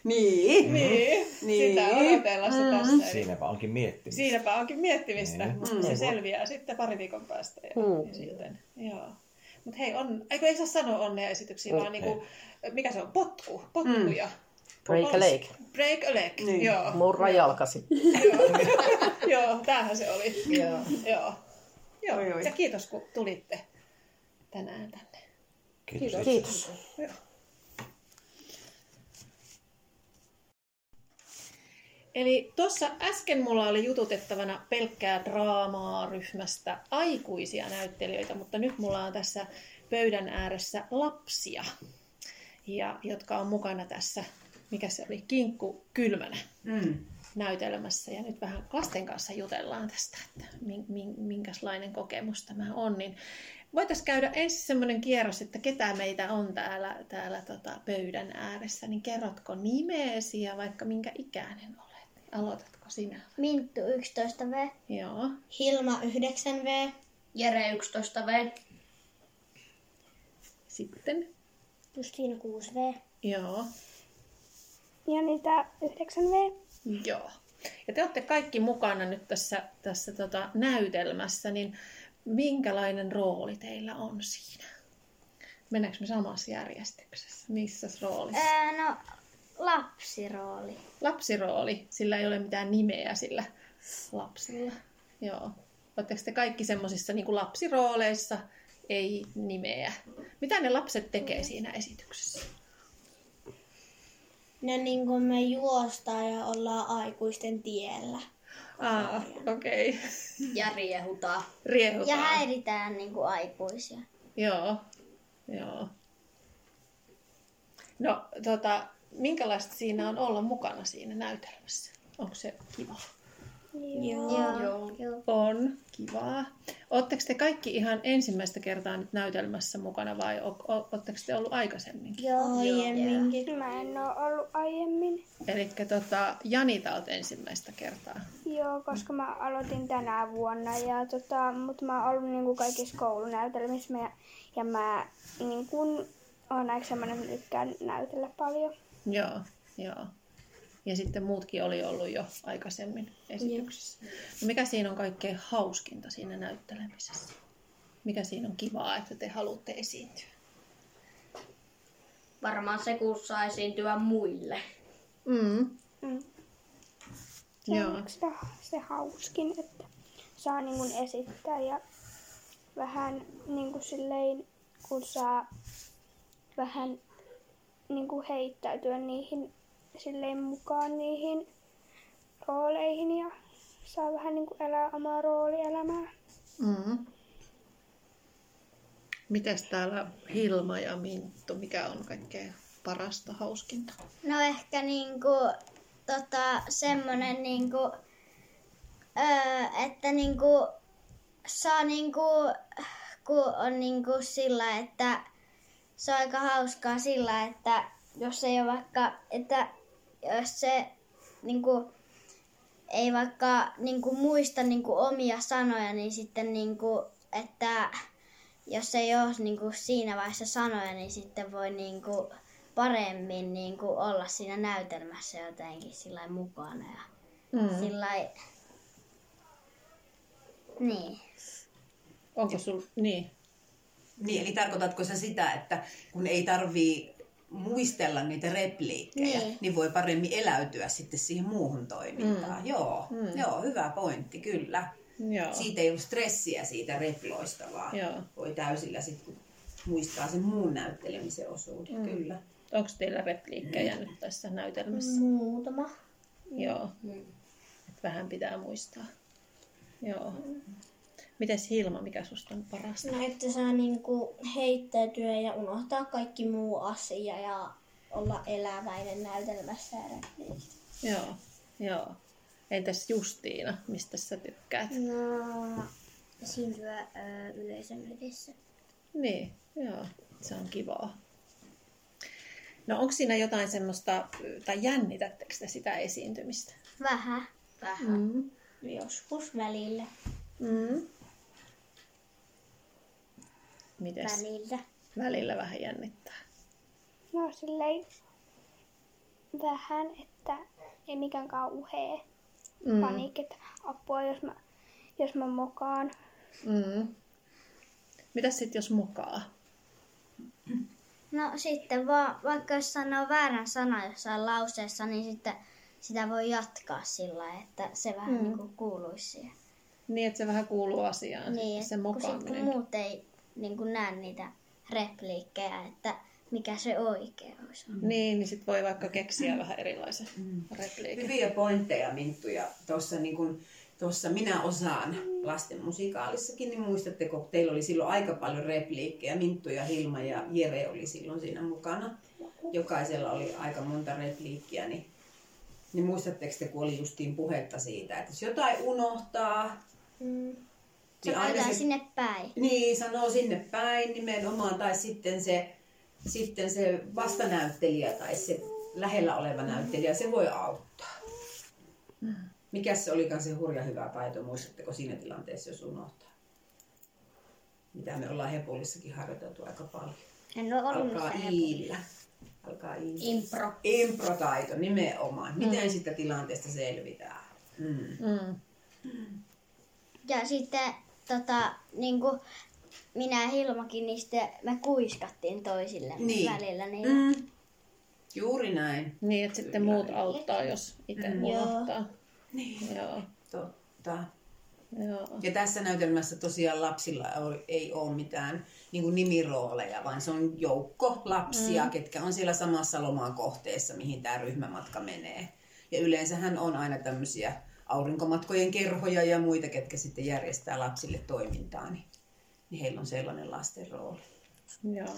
Niin. niin, Niin. sitä odotellessa Mm. tässä. Siinäpä onkin miettimistä. Siinäpä onkin miettimistä, Niin. mutta Mm. se selviää sitten pari viikon päästä. Ja, Mm. ja sitten, joo. Mutta hei, on, eikö ei saa sanoa onnea esityksiä, Mm. vaan niinku, mikä se on, potku, potkuja. Break a leg. Break a leg, Niin. joo. Murra jalkasi. joo. joo, tämähän se oli. Joo. Joo. Joo. Oi, oi. Ja kiitos kun tulitte tänään tänne. Kiitos. Kiitos. Joo. Eli tuossa äsken mulla oli jututettavana pelkkää draamaa ryhmästä aikuisia näyttelijöitä, mutta nyt mulla on tässä pöydän ääressä lapsia, ja, jotka on mukana tässä, mikä se oli, kinkku kylmänä Mm. näytelmässä. Ja nyt vähän lasten kanssa jutellaan tästä, että min- min- minkälainen kokemus tämä on. Niin voitaisiin käydä ensin semmoinen kierros, että ketä meitä on täällä, täällä tota pöydän ääressä. Niin kerrotko nimeesi ja vaikka minkä ikäinen olet? Aloitatko sinä? Minttu 11V, Joo. Hilma 9V, Jere 11V, Sitten? Justiina 6V, Joo. Janita 9V. Joo. Ja te olette kaikki mukana nyt tässä, tässä tota näytelmässä, niin minkälainen rooli teillä on siinä? Mennäänkö me samassa järjestyksessä? Missä roolissa? Ää, no, lapsirooli. Lapsirooli, sillä ei ole mitään nimeä sillä lapsilla. Joo. Oletteko te kaikki semmoisissa niin lapsirooleissa, ei nimeä? Mitä ne lapset tekee siinä esityksessä? No niin kuin me juostaan ja ollaan aikuisten tiellä. Ah, okei. Okay. Ja riehutaan. Ja Riehutaan. häiritään niin kuin aikuisia. Joo, joo. No, tota, minkälaista siinä on olla mukana siinä näytelmässä? Onko se kiva? Joo. Joo. On kivaa. Oletteko te kaikki ihan ensimmäistä kertaa nyt näytelmässä mukana vai oletteko te ollut aikaisemminkin? Joo, aiemminkin. Mä en ole ollut aiemmin. Eli tota, Janita olet ensimmäistä kertaa. Joo, koska mä aloitin tänä vuonna, ja tota, mutta mä oon ollut niin kuin kaikissa koulunäytelmissä ja, ja mä niin kuin, on aika semmoinen, että tykkään näytellä paljon. Joo, joo. Ja sitten muutkin oli ollut jo aikaisemmin esityksissä. No mikä siinä on kaikkein hauskinta siinä näyttelemisessä? Mikä siinä on kivaa, että te haluatte esiintyä? Varmaan se, kun saa esiintyä muille. Mm. Mm. Se Joo. on se, se hauskin, että saa niin kuin esittää ja vähän niin kuin silleen, kun saa vähän niin kuin heittäytyä niihin silleen mukaan niihin rooleihin ja saa vähän niin kuin elää omaa roolielämää. Mm. Mites täällä Hilma ja Minttu, mikä on kaikkein parasta hauskinta? No ehkä niinku, tota, semmonen niinku, öö, että niinku, saa niinku, kun on niinku sillä, että se on aika hauskaa sillä, että jos ei ole vaikka, että jos se niinku, ei vaikka niinku, muista niinku, omia sanoja, niin sitten niinku, että jos ei ole niinku, siinä vaiheessa sanoja, niin sitten voi niinku, paremmin niinku, olla siinä näytelmässä jotenkin sillä mukana. Ja Mm. sillä niin. Onko sul... Niin. Niin, eli tarkoitatko sä sitä, että kun ei tarvii muistella niitä repliikkejä, niin, Niin. voi paremmin eläytyä sitten siihen muuhun toimintaan. Mm. Joo, mm. joo, hyvä pointti, kyllä. Joo. Siitä ei ole stressiä siitä reploista, vaan Joo. voi täysillä sitten muistaa sen muun näyttelemisen osuuden, mm. kyllä. Onko teillä repliikkejä nyt tässä näytelmässä? Muutama. Joo. Et vähän pitää muistaa. Joo. Mites Hilma, mikä susta on parasta? No, että saa niinku heittäytyä ja unohtaa kaikki muu asia ja olla eläväinen näytelmässä ja repliikissä. Joo. Joo. Entäs Justiina, mistä sä tykkäät? No, esiintyä ö, yleisön edessä. Niin, joo. Se on kivaa. No onko siinä jotain semmoista, tai jännitättekö te sitä esiintymistä? Vähän. Vähän. Mm. Joskus välillä. Mm. Mites? Välillä. Välillä vähän jännittää. No silleen vähän, että ei mikään kauhea Mm. paniikki, että apua, jos mä, jos mä mokaan. Mm. Mitäs sitten jos mokaa? No sitten vaan, vaikka jos sanoo väärän sanan jossain lauseessa, niin sitten sitä voi jatkaa sillä että se vähän mm. niin kuin kuuluisi siihen. Niin, että se vähän kuuluu asiaan. Niin, se kun, sit, kun mokaaminen. muut ei niin kuin näe niitä repliikkejä, että mikä se oikein olisi. Niin, niin sit voi vaikka keksiä vähän erilaisen repliikin. Hyviä pointteja, Minttu. Ja tuossa niin kun, tuossa minä osaan lasten musikaalissakin, niin muistatteko, kun teillä oli silloin aika paljon repliikkejä. Minttu ja Hilma ja Jere oli silloin siinä mukana. Jokaisella oli aika monta repliikkiä. Niin, niin muistatteko te, kun oli justiin puhetta siitä, että jos jotain unohtaa, Mm. Niin aina se... sinne päin. niin sanoo sinne päin nimenomaan, tai sitten se, sitten se vastanäyttelijä tai se lähellä oleva näyttelijä, se voi auttaa. Mikä se olikaan se hurja hyvä taito, muistatteko siinä tilanteessa, jos unohtaa? Mitä me ollaan Hepolissakin harjoiteltu aika paljon. En ole ollut Alkaa iillä. Alkaa iillä. Impro. Improtaito nimenomaan. Miten sitä tilanteesta selvitään? Mm. Mm. Ja sitten tota, niin kuin minä ja Hilmakin, niin sitten me kuiskattiin toisille Niin. välillä. Niin Mm. Juuri näin. Niin, että sitten muut auttaa, jos itse Mm. unohtaa. Niin. Joo. Totta. Joo. Ja tässä näytelmässä tosiaan lapsilla ei- ei ole mitään niin kuin nimirooleja, vaan se on joukko lapsia, mm. ketkä on siellä samassa lomaan kohteessa, mihin tämä ryhmämatka menee. Ja yleensähän on aina tämmöisiä aurinkomatkojen kerhoja ja muita, ketkä sitten järjestää lapsille toimintaa, niin, niin heillä on sellainen lasten rooli. Joo.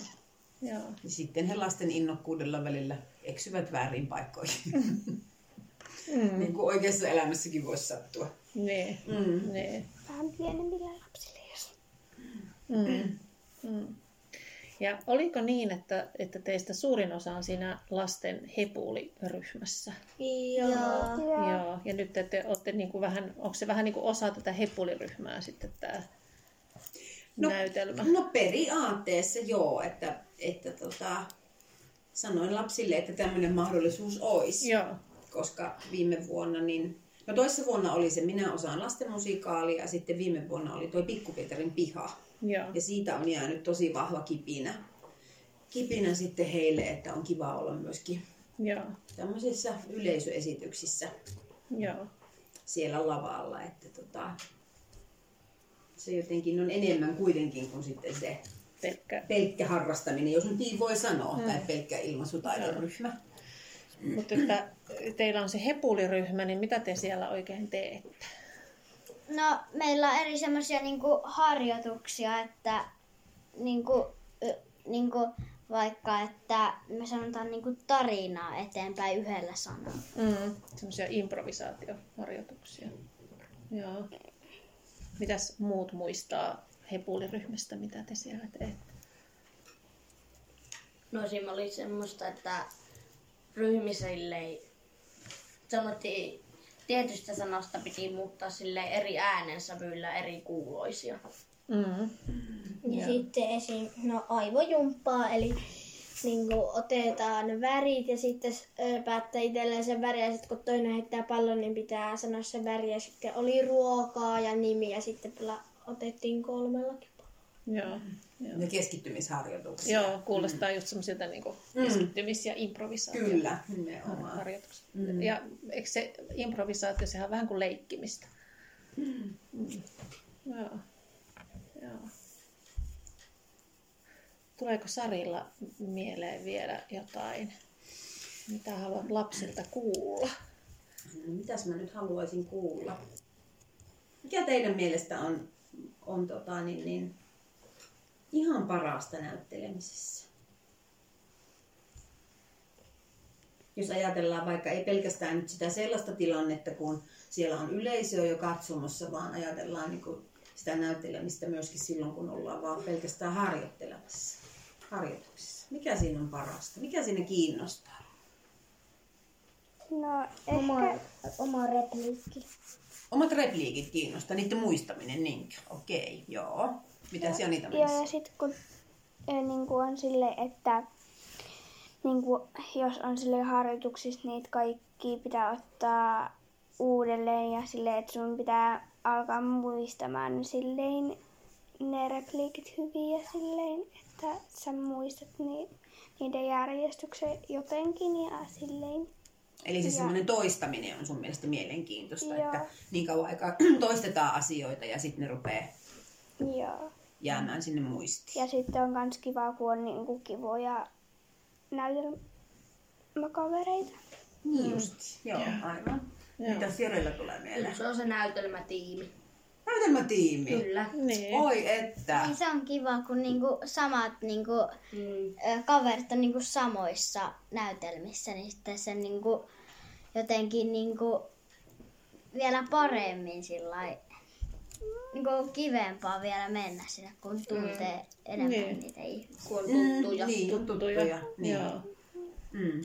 Joo. Ja sitten he lasten innokkuudella välillä eksyvät väärin paikkoihin. Mm. niin kuin oikeassa elämässäkin voisi sattua. Niin. Mm. Niin. Vähän pienemmillä lapsilla, jos Mm. Mm. Ja oliko niin, että, että teistä suurin osa on siinä lasten hepuliryhmässä? Joo. Joo. Joo. Ja nyt te, te olette niin kuin vähän, onko se vähän niin kuin osa tätä hepuliryhmää sitten tämä No, näytelmä? No periaatteessa joo, että, että tota, sanoin lapsille, että tämmöinen mahdollisuus olisi. Joo. Koska viime vuonna, niin, no toissa vuonna oli se Minä osaan lastenmusikaalia ja sitten viime vuonna oli tuo Pikkupietarin piha. Joo. Ja siitä on jäänyt tosi vahva kipinä. Kipinä sitten heille, että on kiva olla myöskin Joo. tämmöisissä yleisöesityksissä Joo. siellä lavalla. Että tota, se jotenkin on enemmän kuitenkin kuin sitten se Pelkkä. pelkkä harrastaminen, jos nyt niin voi sanoa, tai pelkkä ilmaisutaidon ryhmä. Mutta että teillä on se hepuliryhmä, niin mitä te siellä oikein teette? No, meillä on eri semmoisia niinku harjoituksia, että niinku, niinku, vaikka, että me sanotaan niinku tarinaa eteenpäin yhdellä sanalla. Mm. Semmoisia improvisaatioharjoituksia. Joo. Mitäs muut muistaa hepuliryhmästä, mitä te siellä teette? No siinä oli semmoista, että ryhmissä silleen sanottiin, tietystä sanasta piti muuttaa sille eri äänensävyillä eri kuuloisia. Mm. Ja sitten esim. No aivojumppaa, eli niin otetaan värit ja sitten ö, päättää itselleen sen väri ja sitten kun toinen heittää pallon, niin pitää sanoa se väri ja sitten oli ruokaa ja nimi ja sitten pela, otettiin kolmellakin. Joo. Joo. Ja keskittymisharjoituksia. Joo, kuulostaa just semmoisilta niin Mm. keskittymis- ja improvisaatio. Kyllä, nimenomaan. harjoitukset. Mm. Ja eikö se improvisaatio, sehän on vähän kuin leikkimistä. Mm. Joo. Joo. Tuleeko Sarilla mieleen vielä jotain, mitä haluat lapsilta kuulla? No, Mitäs mä nyt haluaisin kuulla? Mikä teidän mielestä on, on tota, niin, niin, ihan parasta näyttelemisessä? Jos ajatellaan vaikka ei pelkästään nyt sitä sellaista tilannetta, kun siellä on yleisö jo katsomassa, vaan ajatellaan niin kuin sitä näyttelemistä myöskin silloin, kun ollaan vaan pelkästään harjoittelemassa, harjoituksissa. Mikä siinä on parasta? Mikä siinä kiinnostaa? No Oma, ehkä, oma repliikki. Omat repliikit kiinnostaa, niiden muistaminen, niinkö? Okei, joo. Mitäs Janita joo, ja sitten kun niin kuin on sille, että niin kuin, jos on sille harjoituksissa, niitä kaikki pitää ottaa uudelleen ja silleen, että sun pitää alkaa muistamaan ne silleen ne repliikit hyvin ja silleen, että sä muistat ni, niiden järjestyksen jotenkin ja silleen. Eli siis semmoinen toistaminen on sun mielestä mielenkiintoista, Joo. että niin kauan aikaa toistetaan asioita ja sitten ne rupeaa Joo. jäämään sinne muistiin. Ja sitten on myös kiva, kun on niinku kivoja näytelmäkavereita. Niin just. Joo, aivan. Joo. Mitä Sirillä tulee mieleen? Se on se näytelmätiimi. Näytelmätiimi. Kyllä. Niin. Oi että. Niin se on kiva, kun niinku samat niinku, Mm. ö, kaverit on niinku samoissa näytelmissä, niin sitten se niinku, jotenkin niinku, vielä paremmin sillä niinku kivempaa vielä mennä sinne, kun tuntee mm. enemmän Niin. niitä ihmisiä. Kun on Mm, tuttuja. niin, tuttuja. Niin. Joo. Mm.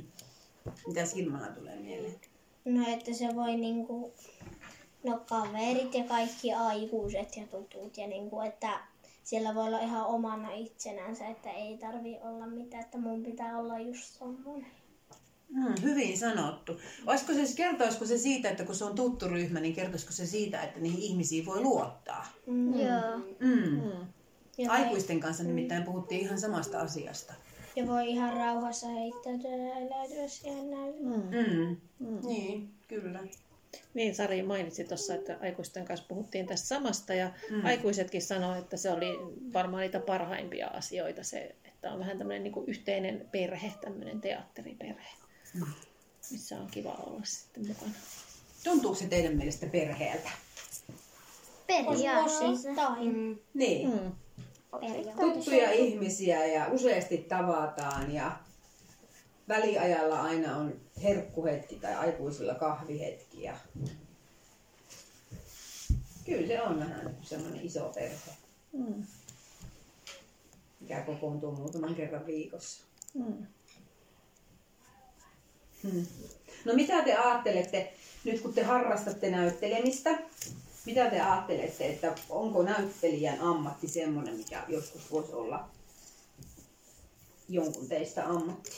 Mitä Silmana tulee mieleen? No, että se voi niinku, no kaverit ja kaikki aikuiset ja tutut ja niinku, että siellä voi olla ihan omana itsenänsä, että ei tarvi olla mitään, että mun pitää olla just semmoinen. Mm, hyvin sanottu. Olisiko se, kertoisiko se siitä, että kun se on tuttu ryhmä, niin kertoisiko se siitä, että niihin ihmisiin voi luottaa? Mm. Joo. Mm. Mm. Ja, voi, Aikuisten kanssa nimittäin puhuttiin ihan samasta asiasta. ja voi ihan rauhassa heittäytyä ja eläytyä siihen näytelmään. Mm. Mm. Niin, kyllä. Niin, Sari mainitsi tuossa, että aikuisten kanssa puhuttiin tästä samasta ja mm. aikuisetkin sanoivat, että se oli varmaan niitä parhaimpia asioita se, että on vähän tämmöinen niin yhteinen perhe, tämmöinen teatteriperhe, mm. Missä on kiva olla sitten mukana. Tuntuuko se teidän mielestä perheeltä? Periaatteessa. Osittain. Niin. Mm. Tuttuja ihmisiä ja useasti tavataan ja väliajalla aina on herkkuhetki tai aikuisilla kahvihetki. Ja... Kyllä se on vähän semmoinen iso perhe. Mm. mikä kokoontuu muutaman kerran viikossa. Mm. Hmm. No mitä te ajattelette, nyt kun te harrastatte näyttelemistä, mitä te ajattelette, että onko näyttelijän ammatti semmoinen, mikä joskus voisi olla jonkun teistä ammatti?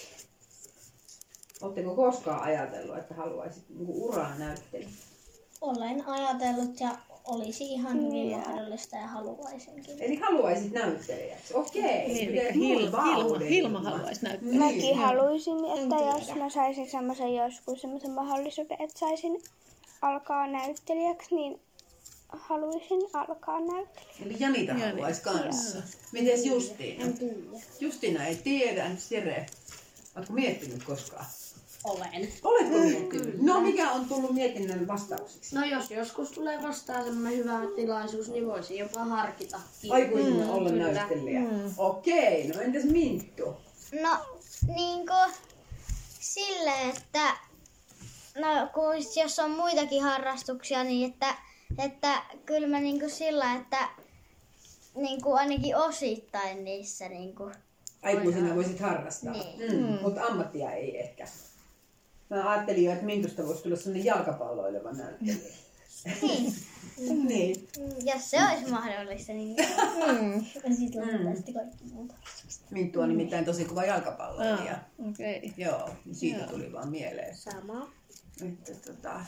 Oletteko koskaan ajatellut, että haluaisit niinku uraa näyttelijä? Olen ajatellut ja olisi ihan hyvin mahdollista ja haluaisinkin. Eli haluaisit näyttelijäksi? Okei. Niin, Miten eli Hilma, Hilma? Hilma haluaisi näyttää. Niin. Mäkin haluaisin, että En jos tiedä. mä saisin semmoisen joskus semmoisen mahdollisuuden, että saisin alkaa näyttelijäksi, niin haluaisin alkaa näyttelijäksi. Eli Janita Jani. haluaisi kanssa. Mites Justiina? En tiedä. Justiina ei tiedä, Jere? Oletko miettinyt koskaan? Olen. Oletko miettinyt? No mikä on tullut mietinnän vastaukseksi? No jos joskus tulee vastaan semmoinen hyvä tilaisuus, niin voisin jopa harkita. Aikuisena olla Kyllä. näyttelijä. Okei, no entäs Minttu? No, niinku sille, että no, kun jos on muitakin harrastuksia, niin että, että kyllä mä niinku sillä, että niinku ainakin osittain niissä niinku, Aikuisena voisit harrastaa. Niin. Mm, mutta ammattia ei ehkä. Mä ajattelin jo, että Mintusta voisi tulla sellainen jalkapalloileva näyttelijä. niin, niin. jos se olisi mahdollista, niin Mm. Sitten lopetetaan sitten kaikki muuta. Minttu on nimittäin tosi kova jalkapalloilija. Ah, Okei. Joo, niin siitä Joo. tuli vaan mieleen. Sama. Että, tota...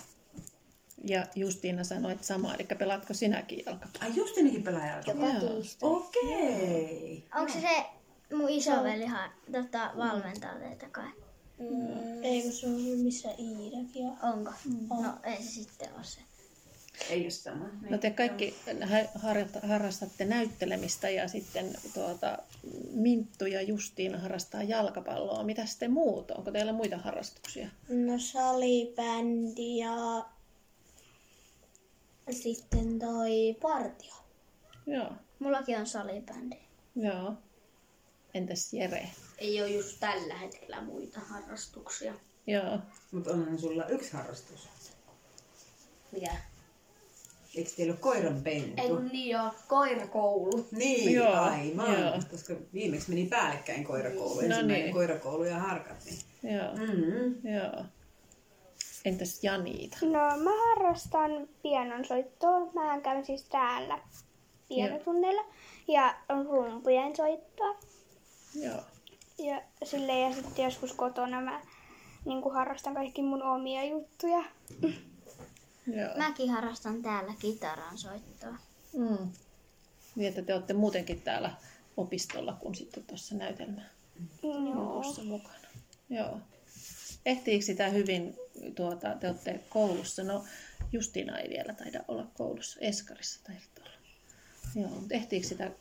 Ja Justiina sanoit samaa, eli pelaatko sinäkin jalkapalloa? Ai Justinikin pelaa jalkapalloa. Joka tiistai. Okei. onko se se mun isoveli ha- tota, valmentaa teitä kai? Mm. Ei kun se on missä Iidakin. Ja... Onko? No ei se sitten ole se. Ei ole sama. No te kaikki hä- harjoitta- harrastatte näyttelemistä ja sitten tuota, Minttu ja Justiina harrastaa jalkapalloa. Mitä sitten muut? Onko teillä muita harrastuksia? No salibändi ja sitten toi partio. Joo. Mullakin on salibändi. Joo. Entäs Jere? Ei ole just tällä hetkellä muita harrastuksia. Joo. Mutta onhan sulla yksi harrastus. Mikä? Eikö teillä ole koiran pentu? Ei niin joo, koirakoulu. Niin, Joo, aivan. joo. Koska viimeksi meni päällekkäin koirakoulu. No Ensimmäinen niin. koirakoulu ja harkat. Niin. Joo. Mm-hmm. Joo. Entäs Janiita? No mä harrastan pianonsoittoa. Mä käyn siis täällä pianotunneilla. Ja rumpujen soittoa. Joo. Ja, sille, ja sitten joskus kotona mä niin harrastan kaikki mun omia juttuja. Joo. Mäkin harrastan täällä kitaran soittoa. Mm. Niin, että te olette muutenkin täällä opistolla, kun sitten tuossa näytelmä Joo. jutussa mukana. Joo. Ehtiikö sitä hyvin, tuota, te olette koulussa, no Justiina ei vielä taida olla koulussa, Eskarissa taidat olla. Joo, mutta ehtiikö sitä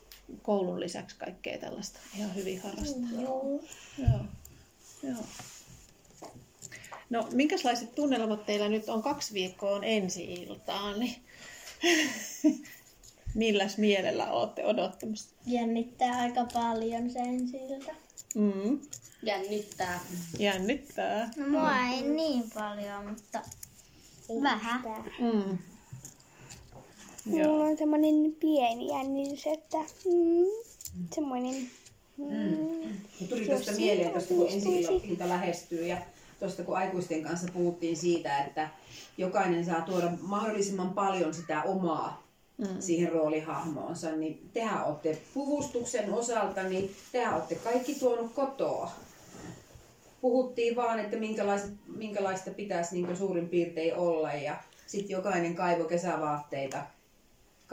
koulun lisäksi kaikkea tällaista ihan hyvin harrastaa? Joo. Joo. Joo. No, minkälaiset tunnelmat teillä nyt on kaksi viikkoa on ensi-iltaan, niin milläs mielellä olette odottamassa? Jännittää aika paljon sen siltä. Mm. Jännittää. Jännittää. No, mua ei niin paljon, mutta vähän. Mm. Mulla Joo. on semmoinen pieni jännitys, että mm, semmoinen... Mm, Mut tuli tuosta mieleen, tuosta kun ensi ilta lähestyy ja tuosta kun aikuisten kanssa puhuttiin siitä, että jokainen saa tuoda mahdollisimman paljon sitä omaa mm. siihen roolihahmoonsa, niin tehän olette puvustuksen osalta, niin tehän olette kaikki tuonut kotoa. Puhuttiin vaan, että minkälaista pitäisi niin suurin piirtein olla ja sitten jokainen kaivo kesävaatteita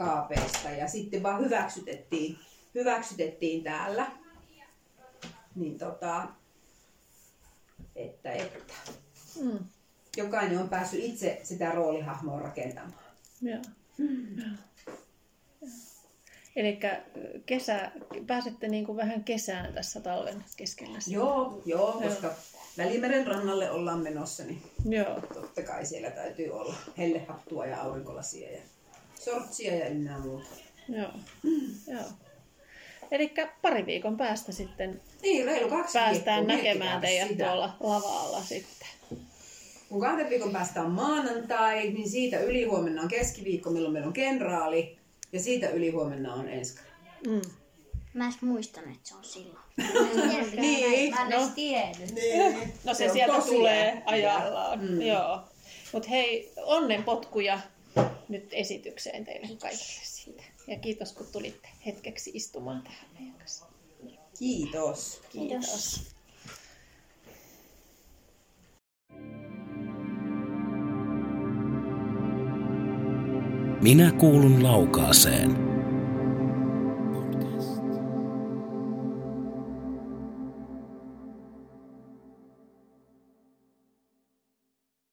kaapeista ja sitten vaan hyväksytettiin, hyväksytettiin täällä. Niin tota, että, että. Mm. Jokainen on päässyt itse sitä roolihahmoa rakentamaan. Joo. Eli kesä, pääsette niin kuin vähän kesään tässä talven keskellä. Joo, joo, koska Välimeren rannalle ollaan menossa, niin Joo. totta kai siellä täytyy olla hellehattua ja aurinkolasia ja sortsia ja ynnä muuta. Joo. Joo. Eli pari viikon päästä sitten Niin, reilu kaksi päästään viikkoa, näkemään teidät sitä. tuolla lava-alla sitten. Kun kahden viikon päästä on maanantai, niin siitä ylihuomenna on keskiviikko, milloin meillä on kenraali. Ja siitä ylihuomenna on ensi. Mm. Mä en muistan, että se on silloin. Niin, Mä en edes tiennyt. No se, Se sieltä tosiaan. tulee ajallaan. Mm. Joo. Mutta hei, onnenpotkuja nyt esitykseen teille kaikille siitä. Ja kiitos kun tulitte hetkeksi istumaan tähän meidän kanssa. Kiitos. Kiitos. Minä kuulun laukaaseen.